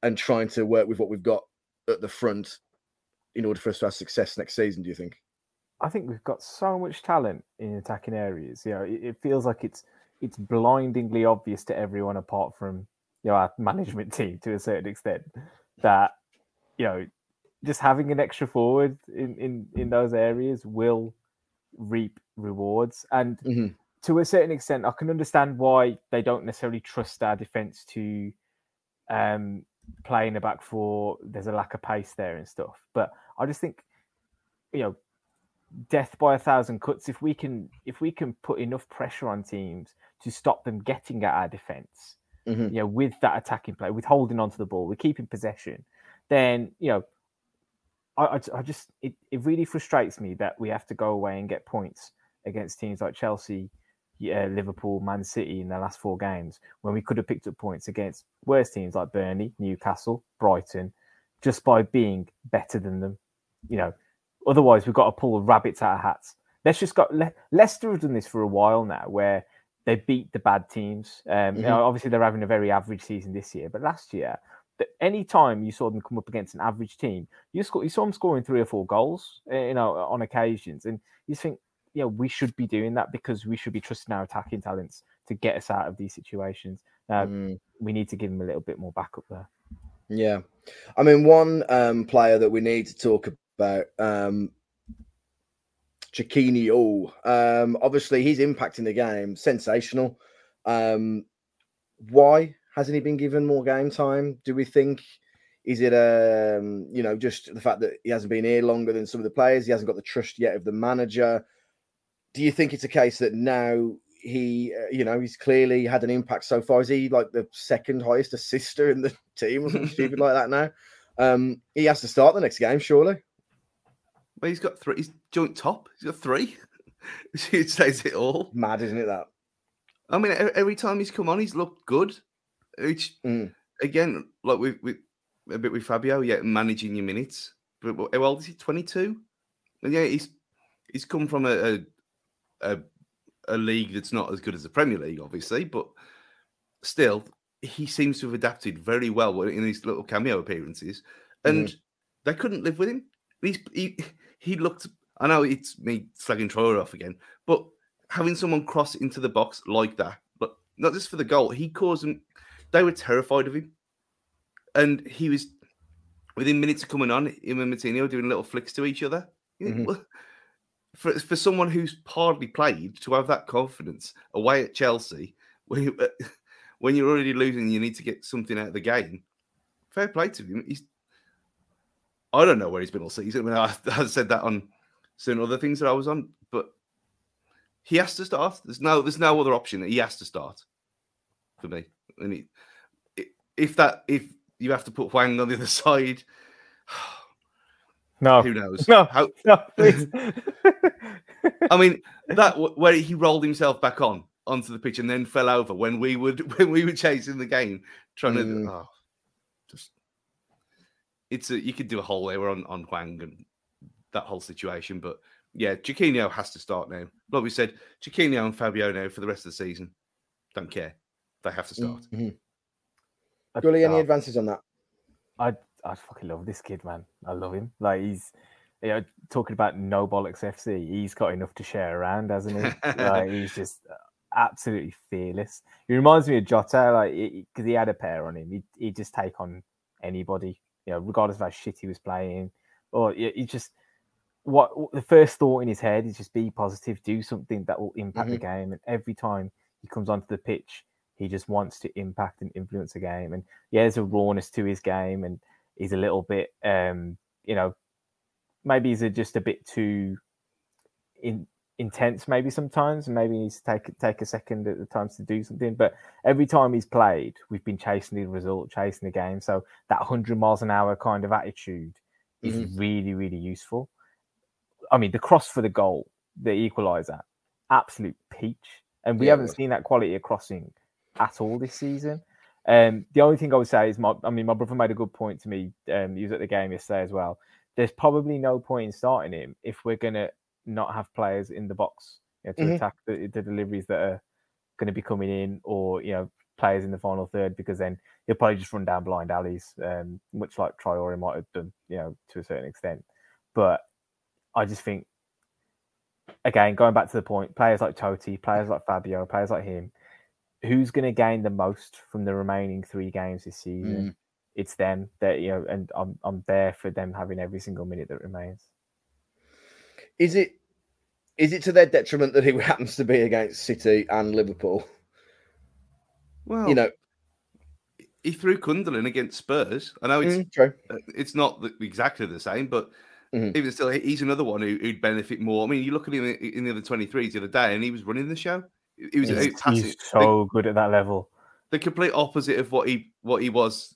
and trying to work with what we've got at the front in order for us to have success next season? Do you think? I think we've got so much talent in attacking areas. You know, it, it feels like it's it's blindingly obvious to everyone apart from you know our management [LAUGHS] team to a certain extent that you know just having an extra forward in in in those areas will reap rewards. And Mhm. to a certain extent, I can understand why they don't necessarily trust our defense to um, play in the back four. There's a lack of pace there and stuff. But I just think, you know, death by a thousand cuts. If we can, if we can put enough pressure on teams to stop them getting at our defense, Mhm. you know, with that attacking play, with holding onto the ball, with keeping possession, then you know, I, I, I just it, it really frustrates me that we have to go away and get points against teams like Chelsea, yeah, Liverpool, Man City in the last four games when we could have picked up points against worse teams like Burnley, Newcastle, Brighton, just by being better than them. You know, otherwise we've got to pull rabbits out of hats. Let's just got Le- Leicester have done this for a while now, where they beat the bad teams. Um, you know, obviously, they're having a very average season this year, but last year, that any time you saw them come up against an average team, you, sco- you saw them scoring three or four goals, uh, you know, on occasions, and you think, yeah, we should be doing that because we should be trusting our attacking talents to get us out of these situations. Uh, Mm. We need to give them a little bit more backup there. Yeah, I mean, one um, player that we need to talk about, um, Chiquinho. Oh, um, obviously he's impacting the game, sensational. Um, why hasn't he been given more game time? Do we think? Is it um, you know just the fact that he hasn't been here longer than some of the players? He hasn't got the trust yet of the manager. Do you think it's a case that now he, uh, you know, he's clearly had an impact so far? Is he like the second highest assister in the [LAUGHS] team or something stupid like that now? Um, he has to start the next game, surely. Well, he's got three. He's joint top. He's got three. [LAUGHS] it says it all. Mad, isn't it? That I mean, every time he's come on, he's looked good. Which Mm. again, like with, with a bit with Fabio, yeah, managing your minutes. But how old is he? Twenty two. And yeah, he's he's come from a, a a a league that's not as good as the Premier League, obviously, but still, he seems to have adapted very well in his little cameo appearances, and they couldn't live with him. He's, he he looked. I know it's me slagging Traore off again, but having someone cross into the box like that, but not just for the goal, he caused them. They were terrified of him, and he was within minutes of coming on. Him and Moutinho doing little flicks to each other. Mhm. well, For for someone who's hardly played to have that confidence away at Chelsea, [LAUGHS] when you, when you're already losing, you need to get something out of the game. Fair play to him. He's I don't know where he's been all season. I mean, I, [LAUGHS] I said that on certain other things that I was on, but he has to start. There's no, there's no other option. He has to start for me. And he, i- if that, if you have to put Hwang on the other [LAUGHS] side, No, who knows? no, How, [LAUGHS] no. [LAUGHS] I mean, that where he rolled himself back on onto the pitch and then fell over when we would when we were chasing the game, trying Mm. to oh, just it's a you could do a whole layer on on Hwang and that whole situation, but yeah, Chiquinho has to start now. Like we said, Chiquinho and Fabio now for the rest of the season. Don't care. They have to start. Mhm. Gully, any advances on that? I I fucking love this kid, man. I love him. Like he's you know talking about no bollocks FC. He's got enough to share around, hasn't he? [LAUGHS] like he's just absolutely fearless. He reminds me of Jota, like because he had a pair on him. He he just take on anybody, you know, regardless of how shit he was playing, or he he just what the first thought in his head is just be positive, do something that will impact the game. And every time he comes onto the pitch, he just wants to impact and influence the game. And yeah, there's a rawness to his game, and he's a little bit, um, you know, maybe he's a, just a bit too in, intense, maybe sometimes, and maybe he needs to take take a second at the times to do something. But every time he's played, we've been chasing the result, chasing the game. So that 100 miles an hour kind of attitude is really, really useful. I mean, the cross for the goal, the equaliser, absolute peach. And we Yeah, haven't seen that quality of crossing at all this season. Um, the only thing I would say is, my, I mean, my brother made a good point to me. Um, he was at the game yesterday as well. There's probably no point in starting him if we're going to not have players in the box you know, to Mhm. attack the, the deliveries that are going to be coming in, or you know, players in the final third, because then he'll probably just run down blind alleys, um, much like Traore might have done, you know, to a certain extent. But I just think, again, going back to the point, players like Toti, players like Fabio, players like him, who's going to gain the most from the remaining three games this season? It's them that you know, and I'm I'm there for them having every single minute that remains. Is it is it to their detriment that he [LAUGHS] happens to be against City and Liverpool? Well, You know, he threw Cundle in against Spurs. I know it's mm, true. uh, it's not exactly the same, but Mhm. even still, he's another one who, who'd benefit more. I mean, you look at him in, in the other 23s the other day, and he was running the show. He was He's, he's so good at that level. the complete opposite of what he what he was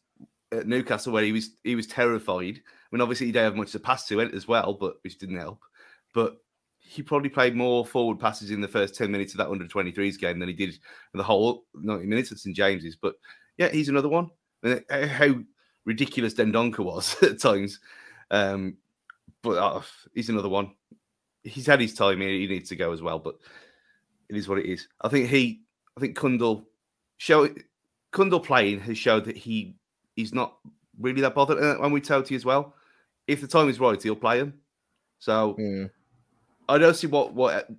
at Newcastle, where he was he was terrified. I mean, obviously he didn't have much to pass to it as well, but which didn't help. But he probably played more forward passes in the first ten minutes of that under 23s game than he did in the whole 90 minutes at St James's. But yeah, he's another one. And uh, how ridiculous Dendoncker was [LAUGHS] at times, um, but uh, he's another one. He's had his time. He needs to go as well, but it is what it is. I think he, I think Cundle show Cundle playing has showed that he is not really that bothered. And when we told you as well, if the time is right, he'll play him. So Mm. I don't see what what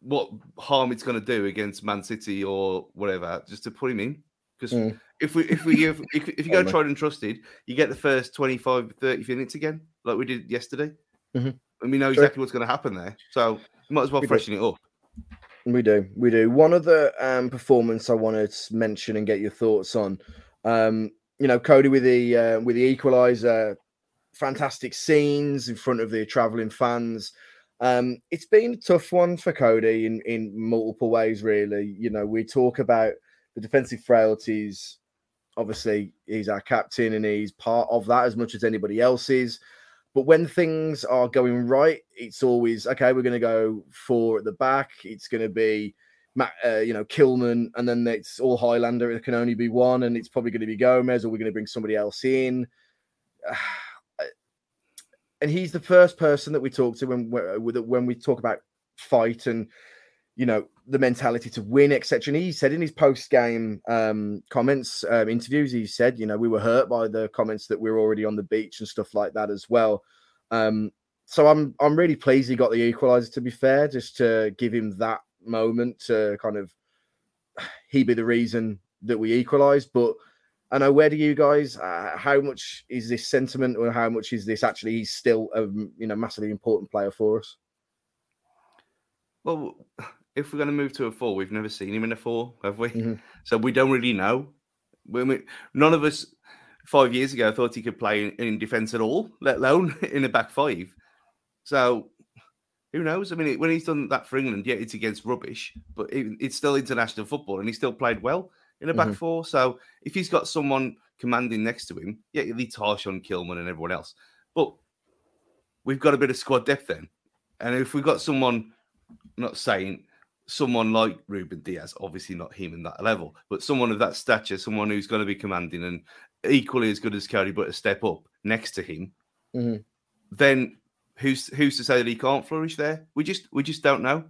what harm it's going to do against Man City or whatever, just to put him in. Because Mm. if we if we give [LAUGHS] if, if you go tried and trusted, you get the first 25, 30 minutes again, like we did yesterday. Mhm. And we know exactly what's going to happen there. So you might as well freshen it up. We do, we do. One other um, performance I wanted to mention and get your thoughts on. Um, you know, Coady with the uh, with the equalizer, fantastic scenes in front of the traveling fans. Um, it's been a tough one for Coady in in multiple ways. Really, you know, we talk about the defensive frailties. Obviously, he's our captain and he's part of that as much as anybody else is. But when things are going right, it's always okay. We're going to go four at the back. It's going to be, uh, you know, Kilman, and then it's all Highlander. It can only be one, and it's probably going to be Gomes, or we're going to bring somebody else in. [SIGHS] And he's the first person that we talk to when when we talk about fight and you know the mentality to win, etc. And he said in his post game um, comments, um, interviews, he said, you know, we were hurt by the comments that we were already on the beach and stuff like that as well. Um, so I'm I'm really pleased he got the equalizer. To be fair, just to give him that moment to kind of [SIGHS] he be the reason that we equalised. But I know where do you guys? Uh, how much is this sentiment, or how much is this actually? He's still a you know massively important player for us. Well, if we're going to move to a four, we've never seen him in a four, have we? Mhm. So we don't really know. We, we- none of us five years ago thought he could play in, in defence at all, let alone [LAUGHS] in a back five. So who knows? I mean, when he's done that for England, yeah, it's against rubbish, but it, it's still international football, and he still played well in a back Mhm. four. So if he's got someone commanding next to him, yeah, it's harsh on Kilman and everyone else, but we've got a bit of squad depth then, and if we've got someone, I'm not saying someone like Ruben Dias, obviously not him in that level, but someone of that stature, someone who's going to be commanding and equally as good as Coady, but a step up next to him, Mhm. then who's who's to say that he can't flourish there? We just we just don't know,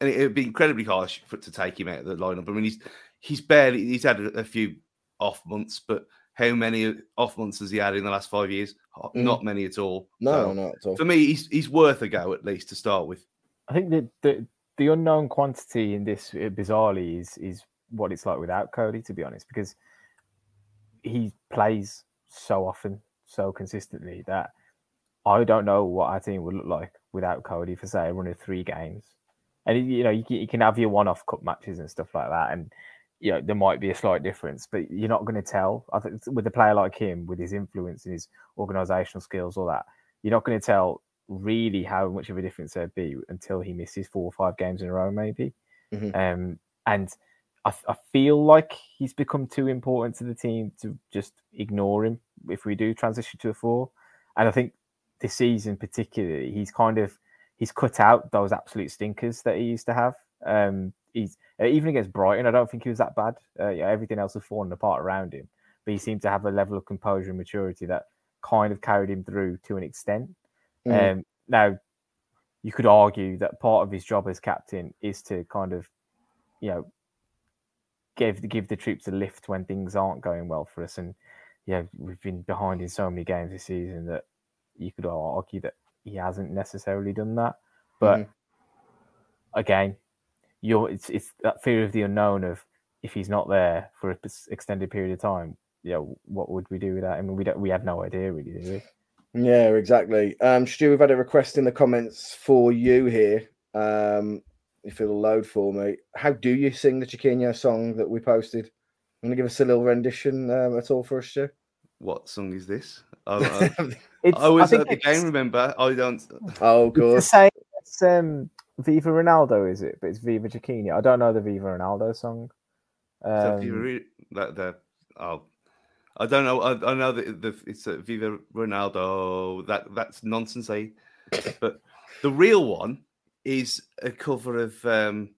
and it would be incredibly harsh for to take him out of the lineup. I mean, he's he's barely he's had a, a few off months, but how many off months has he had in the last five years? Not many at all. No, So, not at all. For me, he's he's worth a go at least to start with. I think that the, the unknown quantity in this uh, bizarrely is is what it's like without Coady, to be honest, because he plays so often, so consistently that I don't know what our team would look like without Coady for say a run of three games. And you know, you can, you can have your one-off cup matches and stuff like that, and you know there might be a slight difference, but you're not going to tell. I think with a player like him, with his influence and his organisational skills, all that, you're not going to tell really how much of a difference there'd be until he misses four or five games in a row, maybe. Mhm. Um, and I, I feel like he's become too important to the team to just ignore him if we do transition to a four. And I think this season, particularly, he's kind of he's cut out those absolute stinkers that he used to have. Um, he's uh, even against Brighton, I don't think he was that bad. Uh, yeah, everything else was falling apart around him, but he seemed to have a level of composure and maturity that kind of carried him through to an extent. Mhm. Um, now, you could argue that part of his job as captain is to kind of, you know, give give the troops a lift when things aren't going well for us. And yeah, we've been behind in so many games this season that you could argue that he hasn't necessarily done that. But Mhm. again, you're it's it's that fear of the unknown of if he's not there for an extended period of time. You know, what would we do with that? I mean, we don't we have no idea really, do we? Yeah, exactly. Um, Stu, we've had a request in the comments for you here. Um, if it'll load for me, how do you sing the Chiquinho song that we posted? I'm gonna give us a little rendition um, at all for us, Stu. What song is this? [LAUGHS] I, I, I was think at the game. Remember, I don't. [LAUGHS] oh, It's the good. same. It's um, Viva Ronaldo, is it? But it's Viva Chiquinho. I don't know the Viva Ronaldo song. Is that Viva Um, Re- that the oh, I don't know. I, I know that the it's a Viva Ronaldo. That that's nonsense. Eh? but the real one is a cover of um,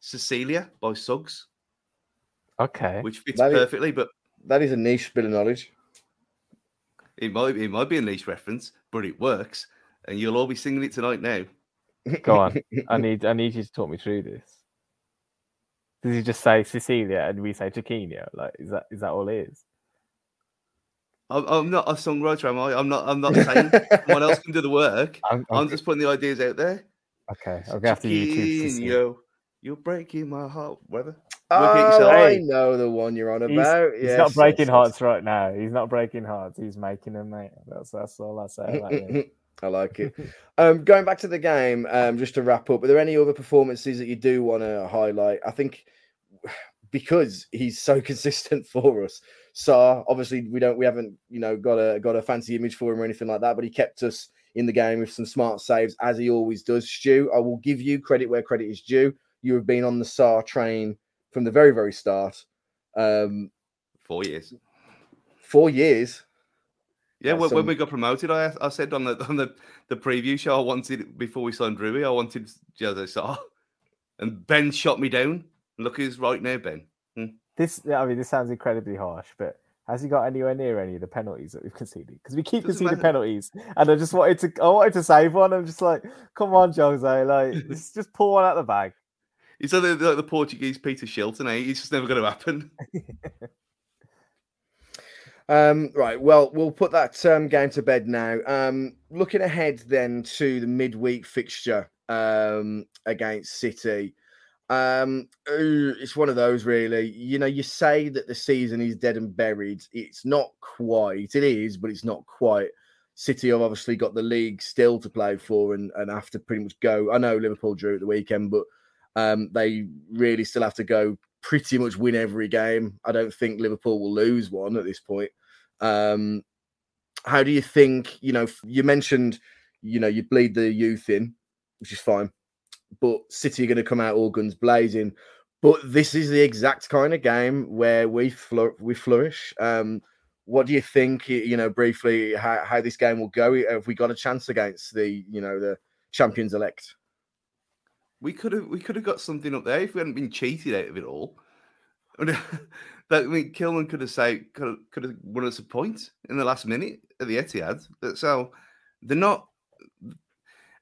Cecilia by Suggs, okay. which fits That is- perfectly. But That is a niche bit of knowledge. it might it might be a niche reference, but it works, and you'll all be singing it tonight now. Go on. [LAUGHS] I need I need you to talk me through this. Does he just say Cecilia and we say Chiquinho? Like, is that is that all it is? I'm, I'm not a songwriter, am I? I'm not. I'm not [LAUGHS] saying someone else can do the work. [LAUGHS] I'm, I'm just putting the ideas out there. okay. I'm gonna have to YouTube. Cecilia. You're breaking my heart. Whatever. Work it yourself. Oh, I know the one you're on He's, about. he's Yes, not breaking yes, yes. hearts right now. He's not breaking hearts. He's making them, mate. That's that's all I say. [LAUGHS] I like it. Um, going back to the game, um, just to wrap up, are there any other performances that you do want to highlight? I think because he's so [LAUGHS] consistent for us. Sá, obviously, we don't, we haven't, you know, got a got a fancy image for him or anything like that, but he kept us in the game with some smart saves as he always does. Stu, I will give you credit where credit is due. You have been on the Sá train from the very, very start. Um, Four years. four years. Yeah, when, when we got promoted, I I said on the [LAUGHS] on the, the preview show I wanted before we signed Rui, I wanted Jose Sá, and Ben shot me down. Look who's right now, Ben. This, I mean, this sounds incredibly harsh, but has he got anywhere near any of the penalties that we've conceded? Because we keep Doesn't conceding matter. penalties, and I just wanted to, I wanted to save one. I'm just like, come on, Jose, like, [LAUGHS] just, just pull one out the bag. He's like the, like the Portuguese Peter Shilton. Eh? It's just never going to happen. [LAUGHS] Um, right. Well, we'll put that um, game to bed now. Um, looking ahead then to the midweek fixture um, against City. Um, it's one of those really. You know, you say that the season is dead and buried. It's not quite. It is, but it's not quite. City have obviously got the league still to play for and, and have to pretty much go. I know Liverpool drew at the weekend, but um, they really still have to go pretty much win every game. I don't think Liverpool will lose one at this point. Um, how do you think? You know, you mentioned, you know, you bleed the youth in, which is fine, but City are going to come out all guns blazing. But this is the exact kind of game where we we flourish. Um, what do you think? You know, briefly, how, how this game will go? Have we got a chance against the, you know, the champions elect? We could have we could have got something up there if we hadn't been cheated out of it all. [LAUGHS] That I mean, Kilman could have say could have, could have won us a point in the last minute at the Etihad. So they're not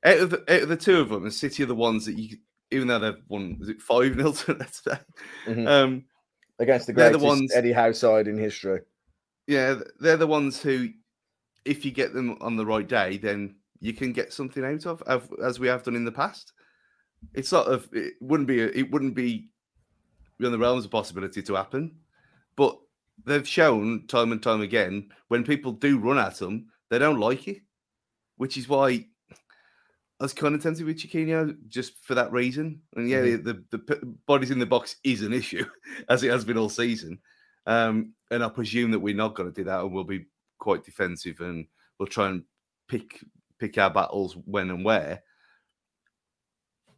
out of the out of the two of them. The City are the ones that you, even though they've won, is it five 0 today? Mhm. Um, Against the they're the ones- Eddie Howe side in history. yeah, they're the ones who, if you get them on the right day, then you can get something out of, as we have done in the past. It's sort of it wouldn't be a, it wouldn't be beyond the realms of possibility to happen, but they've shown time and time again when people do run at them, they don't like it, which is why I was kind of tempted with Chiquinho just for that reason. And yeah, the, the p- bodies in the box is an issue, [LAUGHS] as it has been all season. Um, and I presume that we're not going to do that, and we'll be quite defensive, and we'll try and pick pick our battles when and where.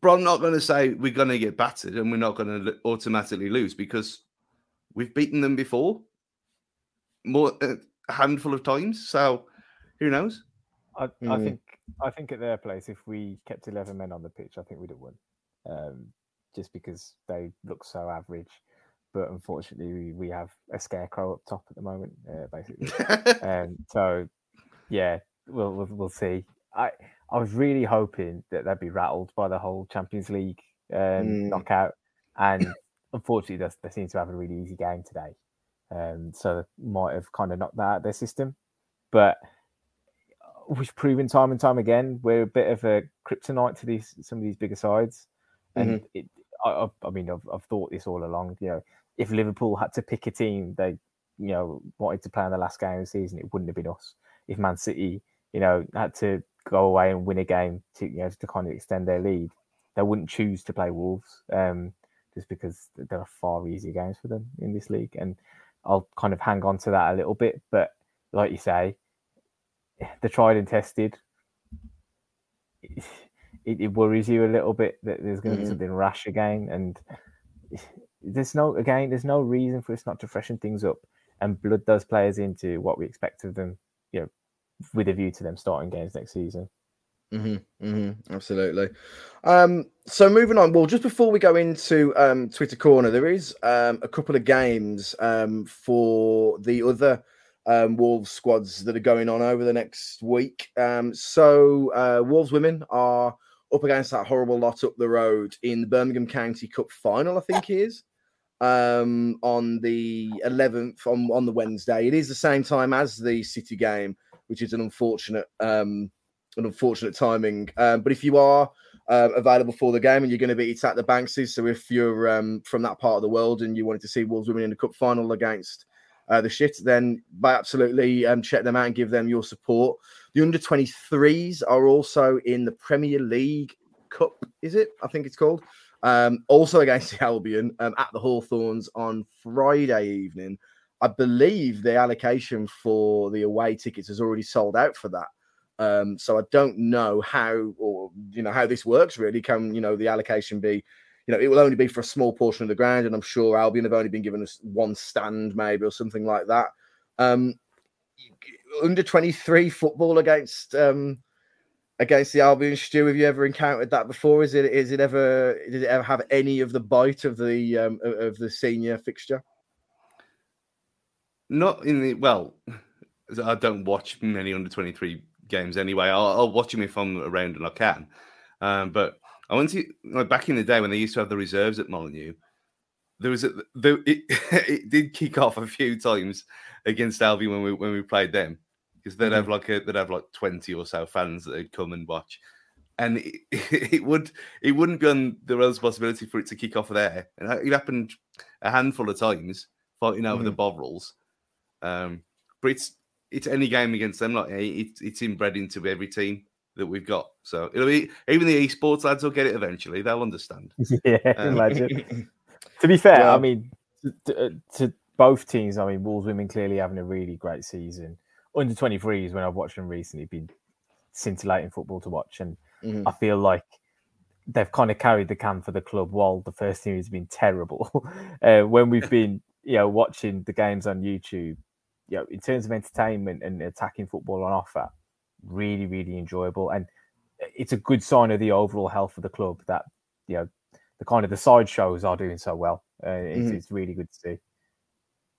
But I'm not going to say we're going to get battered and we're not going to automatically lose because we've beaten them before, more a handful of times. So who knows? I, I Mm. think I think at their place, if we kept eleven men on the pitch, I think we'd have won. Um, just because they look so average, but unfortunately, we, we have a scarecrow up top at the moment, uh, basically. [LAUGHS] um, so yeah, we'll, we'll we'll see. I I was really hoping that they'd be rattled by the whole Champions League um, Mm. knockout, and unfortunately, they, they seem to have a really easy game today. Um, so they might have kind of knocked that out of their system, but we've proven time and time again we're a bit of a kryptonite to these some of these bigger sides, and it. I, I, I mean, I've, I've thought this all along. You know, if Liverpool had to pick a team they, you know, wanted to play in the last game of the season, it wouldn't have been us. If Man City, you know, had to go away and win a game to, you know, to kind of extend their lead, they wouldn't choose to play Wolves um, just because there are far easier games for them in this league. And I'll kind of hang on to that a little bit. But like you say, the tried and tested, it, it worries you a little bit that there's going to be Mhm. something rash again. And there's no, again, there's no reason for us not to freshen things up and blood those players into what we expect of them, you know, with a view to them starting games next season. hmm hmm absolutely. Um, so moving on. Well, just before we go into um, Twitter corner, there is um, a couple of games um, for the other um, Wolves squads that are going on over the next week. Um, so uh, Wolves women are up against that horrible lot up the road in the Birmingham County Cup final. I think it is um, on the 11th on on the Wednesday. It is the same time as the City game, which is an unfortunate. Um, an unfortunate timing. Um, but if you are uh, available for the game and you're going to be it's at the Bankses, so if you're um, from that part of the world and you wanted to see Wolves women in the cup final against uh, the shit, then by absolutely um, check them out and give them your support. The under 23s are also in the Premier League Cup, is it? I think it's called. Um, also against Albion um, at the Hawthorns on Friday evening. I believe the allocation for the away tickets has already sold out for that. Um, so I don't know how or you know how this works really. Can you know the allocation be? You know, it will only be for a small portion of the ground, and I'm sure Albion have only been given us one stand, maybe or something like that. Um, under 23 football against um against the Albion Stu. Have you ever encountered that before? Is it is it ever did it ever have any of the bite of the um of the senior fixture? Not in the well. I don't watch many under twenty three games anyway. I'll, I'll watch them if I'm around and I can. Um, but I went to like back in the day when they used to have the reserves at Molyneux. There was a there, it, [LAUGHS] it did kick off a few times against Albion when we when we played them because they'd have like a they'd have like twenty or so fans that would come and watch, and it, [LAUGHS] it would it wouldn't be on the realms possibility for it to kick off there. And it happened a handful of times fighting over the Bovrils. Um, but it's it's any game against them. Like it's it's inbred into every team that we've got. So it'll be even the esports lads will get it eventually. They'll understand. [LAUGHS] yeah, Um, imagine. [LAUGHS] to be fair, Yeah. I mean, to, to, to both teams, I mean, Wolves women clearly having a really great season. Under 23s, when I've watched them recently, been scintillating football to watch. And Mhm. I feel like they've kind of carried the can for the club while the first team has been terrible. [LAUGHS] uh, when we've been, you know, watching the games on YouTube, you know, in terms of entertainment and attacking football on offer, really, really enjoyable. And it's a good sign of the overall health of the club that, you know, the kind of the side shows are doing so well. Uh, it's, Mhm. it's really good to see.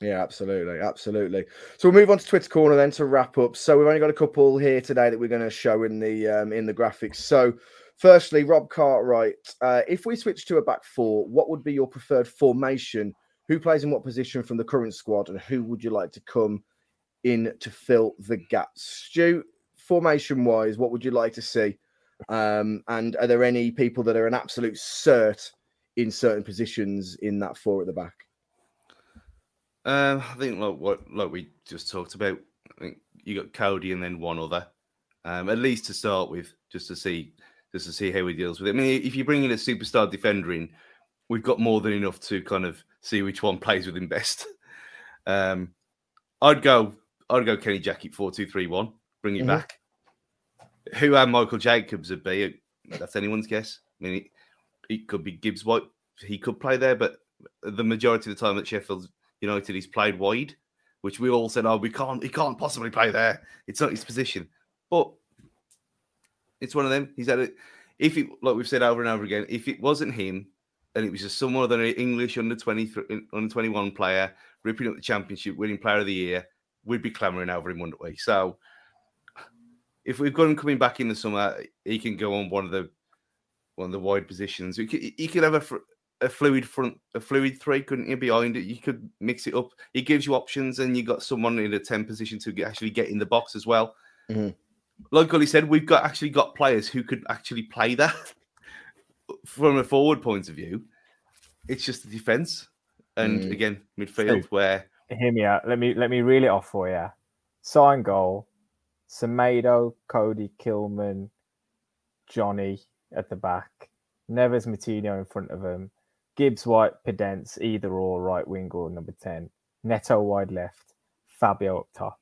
Yeah, absolutely, absolutely. So we'll move on to Twitter corner then to wrap up. So we've only got a couple here today that we're going to show in the um, in the graphics. So, firstly, Rob Cartwright, uh, if we switch to a back four, what would be your preferred formation? Who plays in what position from the current squad, and who would you like to come in to fill the gaps? Stu, formation wise, what would you like to see? Um, and are there any people that are an absolute cert in certain positions in that four at the back? Um, I think like what like we just talked about. I think you got Coady and then one other, um, at least to start with, just to see just to see how he deals with it. I mean, if you bring in a superstar defender in, we've got more than enough to kind of see which one [LAUGHS] plays with him best. Um, I'd go I'd go Kenny Jackett four two three one. Bring it Mhm. back. Who our Michael Jacobs would be? That's anyone's guess. I mean, it, could be Gibbs White. He could play there, but the majority of the time at Sheffield United, he's played wide, which we all said, "Oh, we can't, he can't possibly play there. It's not his position." But it's one of them. He's had it. If it, like we've said over and over again, if it wasn't him, and it was just some other than English under twenty under twenty one player ripping up the championship, winning player of the year, we'd be clamoring over him, wouldn't we? So if we've got him coming back in the summer, he can go on one of the one of the wide positions. He could, he could have a, fr- a fluid front, a fluid three, couldn't you? Behind it, you could mix it up. He gives you options, and you got someone in a ten position to get, actually get in the box as well. Mhm. Like Gully said, we've got actually got players who could actually play that [LAUGHS] from a forward point of view. It's just the defense, and Mm. again midfield Steve. where Hear me out. Let me let me reel it off for you. Sign goal. Semedo, Coady, Kilman, Jonny at the back. Neves Moutinho in front of him. Gibbs White, Podence, either or right wing or number 10. Neto wide left. Fabio up top.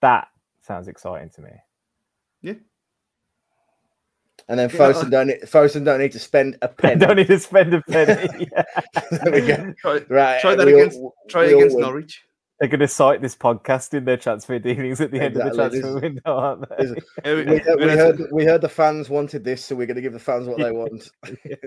That sounds exciting to me. Yeah. And then Yeah, Fosun I- don't need, Fosun don't need to spend a [LAUGHS] penny. Don't need to spend a penny. [LAUGHS] [LAUGHS] There we go. Try, Right, try that we all- against try we all against win. Norwich. They're going to cite this podcast in their transfer dealings at the end of the transfer this- window, aren't they? this- [LAUGHS] We, heard- we heard we heard the fans wanted this, so we're going to give the fans what they [LAUGHS] want.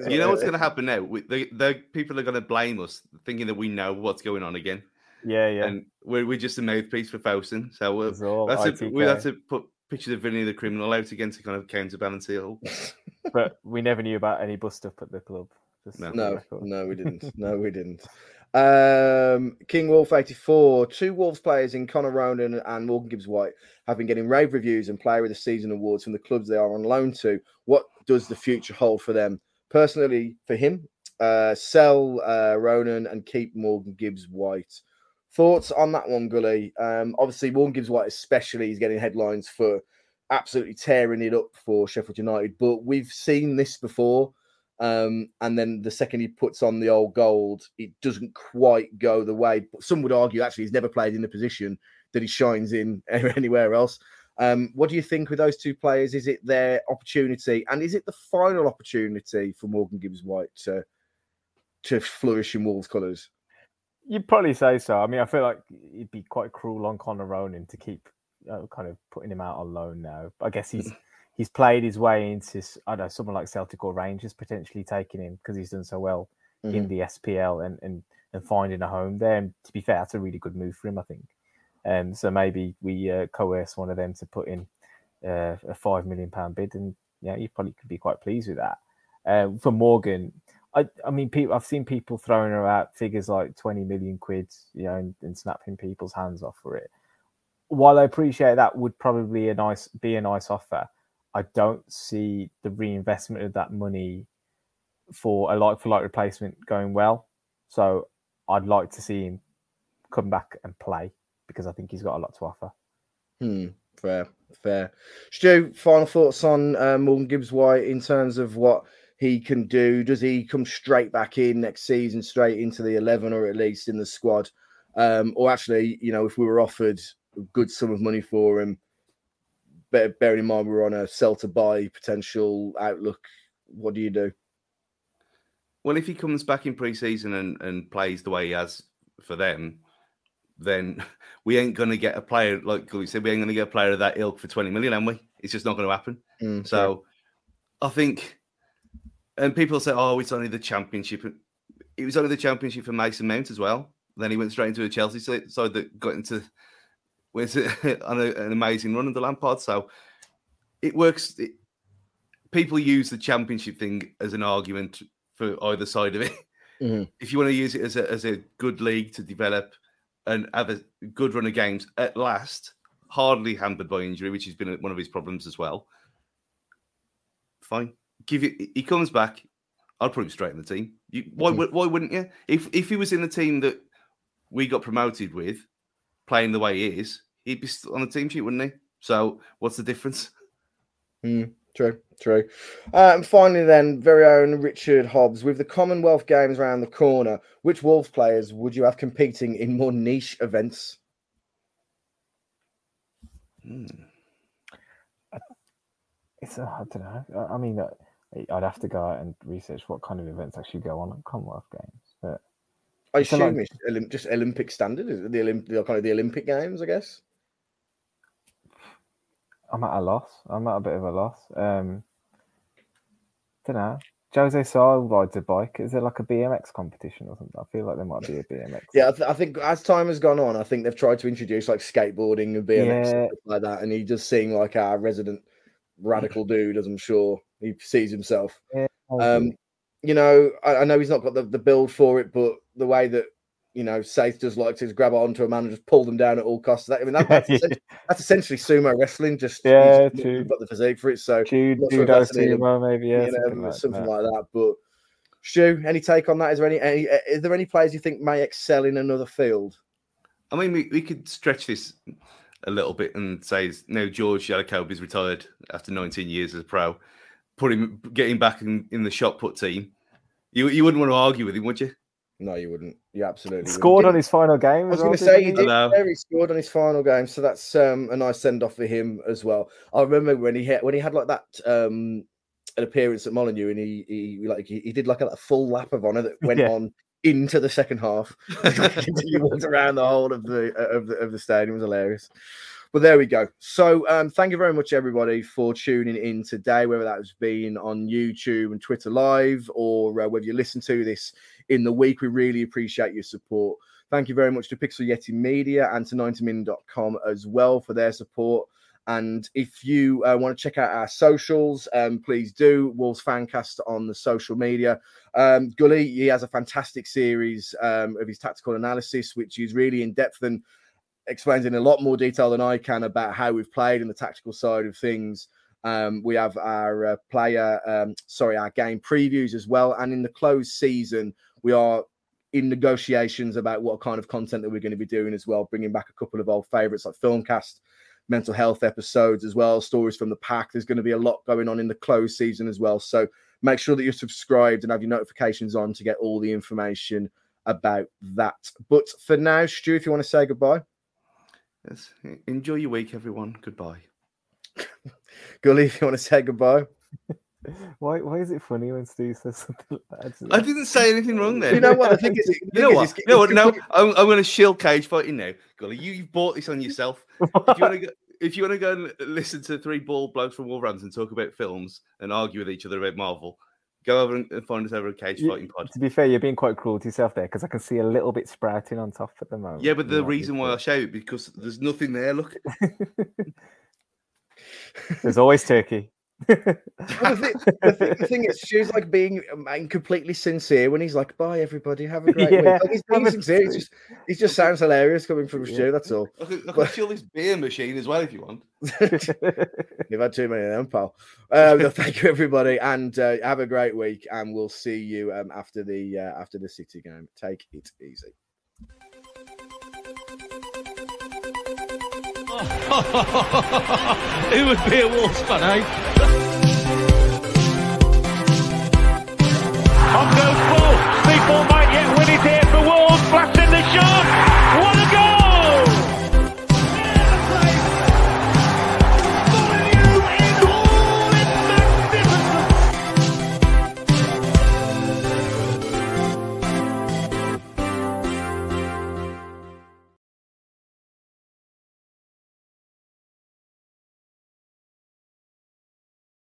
You know what's going to happen now? We, the, the people are going to blame us, thinking that we know what's going on again, Yeah, yeah. and we're, we're just a mouthpiece for Fosun. So we'll, It's all that's a, we ITK. have to put pictures of Vinny the criminal out again to kind of counterbalance it all. But we never knew about any bust up at the club. Just No. No, no, we didn't. No, we didn't. [LAUGHS] Um, King Wolf 84. Two Wolves players in Connor Ronan and Morgan Gibbs White have been getting rave reviews and Player of the Season awards from the clubs they are on loan to. What does the future hold for them? Personally, for him, uh, sell uh, Ronan and keep Morgan Gibbs White. Thoughts on that one, Gully? Um, obviously, Morgan Gibbs White, especially, is getting headlines for absolutely tearing it up for Sheffield United. But we've seen this before. Um, and then the second he puts on the old gold, it doesn't quite go the way. But some would argue actually he's never played in the position that he shines in [LAUGHS] anywhere else. Um, what do you think with those two players? Is it their opportunity, and is it the final opportunity for Morgan Gibbs White to to flourish in Wolves colours? You'd probably say so. I mean, I feel like it'd be quite cruel on Connor Ronan to keep uh, kind of putting him out on loan now. I guess he's [LAUGHS] he's played his way into I don't know someone like Celtic or Rangers potentially taking him because he's done so well in the SPL and, and and finding a home there. And to be fair, that's a really good move for him, I think. Um, so maybe we uh, coerce one of them to put in uh, a five million pound bid, and yeah, you probably could be quite pleased with that. Uh, for Morgan, I, I mean, people, I've seen people throwing out figures like 20 million quid, you know, and, and snapping people's hands off for it. While I appreciate that would probably a nice be a nice offer, I don't see the reinvestment of that money for a like for like replacement going well. So I'd like to see him come back and play because I think he's got a lot to offer. Hmm. Fair, fair. Stu, final thoughts on uh, Morgan Gibbs White in terms of what he can do. Does he come straight back in next season, straight into the eleven, or at least in the squad? Um, or actually, you know, if we were offered a good sum of money for him, bearing in mind we're on a sell to buy potential outlook, what do you do? Well, if he comes back in pre-season and, and plays the way he has for them, then [LAUGHS] we ain't going to get a player like we said. We ain't going to get a player of that ilk for twenty million, am we? It's just not going to happen. Mm, So, I think, and people say, "Oh, it's only the championship." It was only the championship for Mason Mount as well. Then he went straight into a Chelsea side side that got into went on a, an amazing run under Lampard. So it works. It, people use the championship thing as an argument for either side of it. Mhm. If you want to use it as a as a good league to develop and have a good run of games at last, hardly hampered by injury, which has been one of his problems as well. Fine, give it. He comes back. I'll put him straight in the team. You, why Mhm. would why wouldn't you? If if he was in the team that we got promoted with, playing the way he is, he'd be st- on the team sheet, wouldn't he? So what's the difference? True, true. Uh, and finally, then, very own Richard Hobbs. With the Commonwealth Games around the corner, which Wolves players would you have competing in more niche events? Hmm. It's uh, I don't know. I, I mean, uh, I'd have to go out and research what kind of events actually go on at Commonwealth Games. But I So, assume like- it's Olymp- just Olympic standard, is it? The, Olymp- the kind of the Olympic Games, I guess. I'm at a loss. I'm at a bit of a loss. Um, don't know. Jose Sá rides a bike. Is it like a BMX competition or something? I feel like there might be a BMX. Yeah, I, th- I think as time has gone on, I think they've tried to introduce like skateboarding and BMX Yeah. stuff like that, and he does seem like our resident radical dude, as I'm sure he sees himself. Um, you know, I, I know he's not got the, the build for it, but the way that you know Saïss does like to grab onto a man and just pull them down at all costs. That, I mean, that, that's, [LAUGHS] Yeah. essentially, that's essentially sumo wrestling. Just Yeah, just true. got the physique for it. So Jude, not sure if judo that's an Olymp- sumo, maybe yeah, you know, something, like, something that. like that. But Stu, any take on that? Is there any, any is there any players you think may excel in another field? I mean, we, we could stretch this a little bit and say now George Elokobi is retired after 19 years as a pro. put him, get him back in, in the shot put team, you you wouldn't want to argue with him, would you? No, you wouldn't. You absolutely scored wouldn't. on his final game. I was going to say he didn't did. Hello. yeah, He scored on his final game, so that's um, a nice send off for him as well. I remember when he had when he had like that um, an appearance at Molyneux, and he he like he, he did like a, a full lap of honour that went Yeah. on into the second half. [LAUGHS] [LAUGHS] he walked around the whole of the of the of the stadium. It was hilarious. But there we go. So um, thank you very much, everybody, for tuning in today, whether that has been on YouTube and Twitter Live or uh, whether you listen to this in the week. We really appreciate your support. Thank you very much to Pixel Yeti Media and to 90min.com as well for their support. And if you uh, want to check out our socials, um, please do. Wolves Fancast on the social media. Um, Gully, he has a fantastic series um, of his tactical analysis, which is really in depth and explains in a lot more detail than I can about how we've played and the tactical side of things. Um, we have our uh, player, um, sorry, our game previews as well. And in the closed season, we are in negotiations about what kind of content that we're going to be doing as well, bringing back a couple of old favorites like Filmcast, mental health episodes as well, stories from the pack. There's going to be a lot going on in the closed season as well. So make sure that you're subscribed and have your notifications on to get all the information about that. But for now, Stu, if you want to say goodbye. Yes. Enjoy your week, everyone. Goodbye. [LAUGHS] Gully, if you want to say goodbye. [LAUGHS] Why, why is it funny when Steve says something like that? I didn't say anything wrong there. You know what? I think [LAUGHS] it's, You know what? You know what? No, I'm, I'm going to shield cage fighting now. Gully, you, you've bought this on yourself. If you want to go, if you want to go and listen to three bald blokes from Wolverhampton talk about films and argue with each other about Marvel, go over and find us over a Cage You- Fighting Pod. To be fair, you're being quite cruel to yourself there because I can see a little bit sprouting on top at the moment. Yeah, but the need reason why I show it because there's nothing there. Look, [LAUGHS] [LAUGHS] There's always turkey. Well, the, thing, the, thing, the thing is, Stu's like being um, completely sincere when he's like, "Bye, everybody, have a great week." Like, he's being sincere. He just, he just sounds hilarious coming from Yeah. Stu. That's all. I can, I can chill this beer machine as well if you want. [LAUGHS] You've had too many of them, pal. Um, no, thank you, everybody, and uh, have a great week. And we'll see you um, after the uh, after the City game. Take it easy. [LAUGHS] Who would be a Wolves fan, eh? On goes Paul. People might yet win it here for Wolves. in the shot.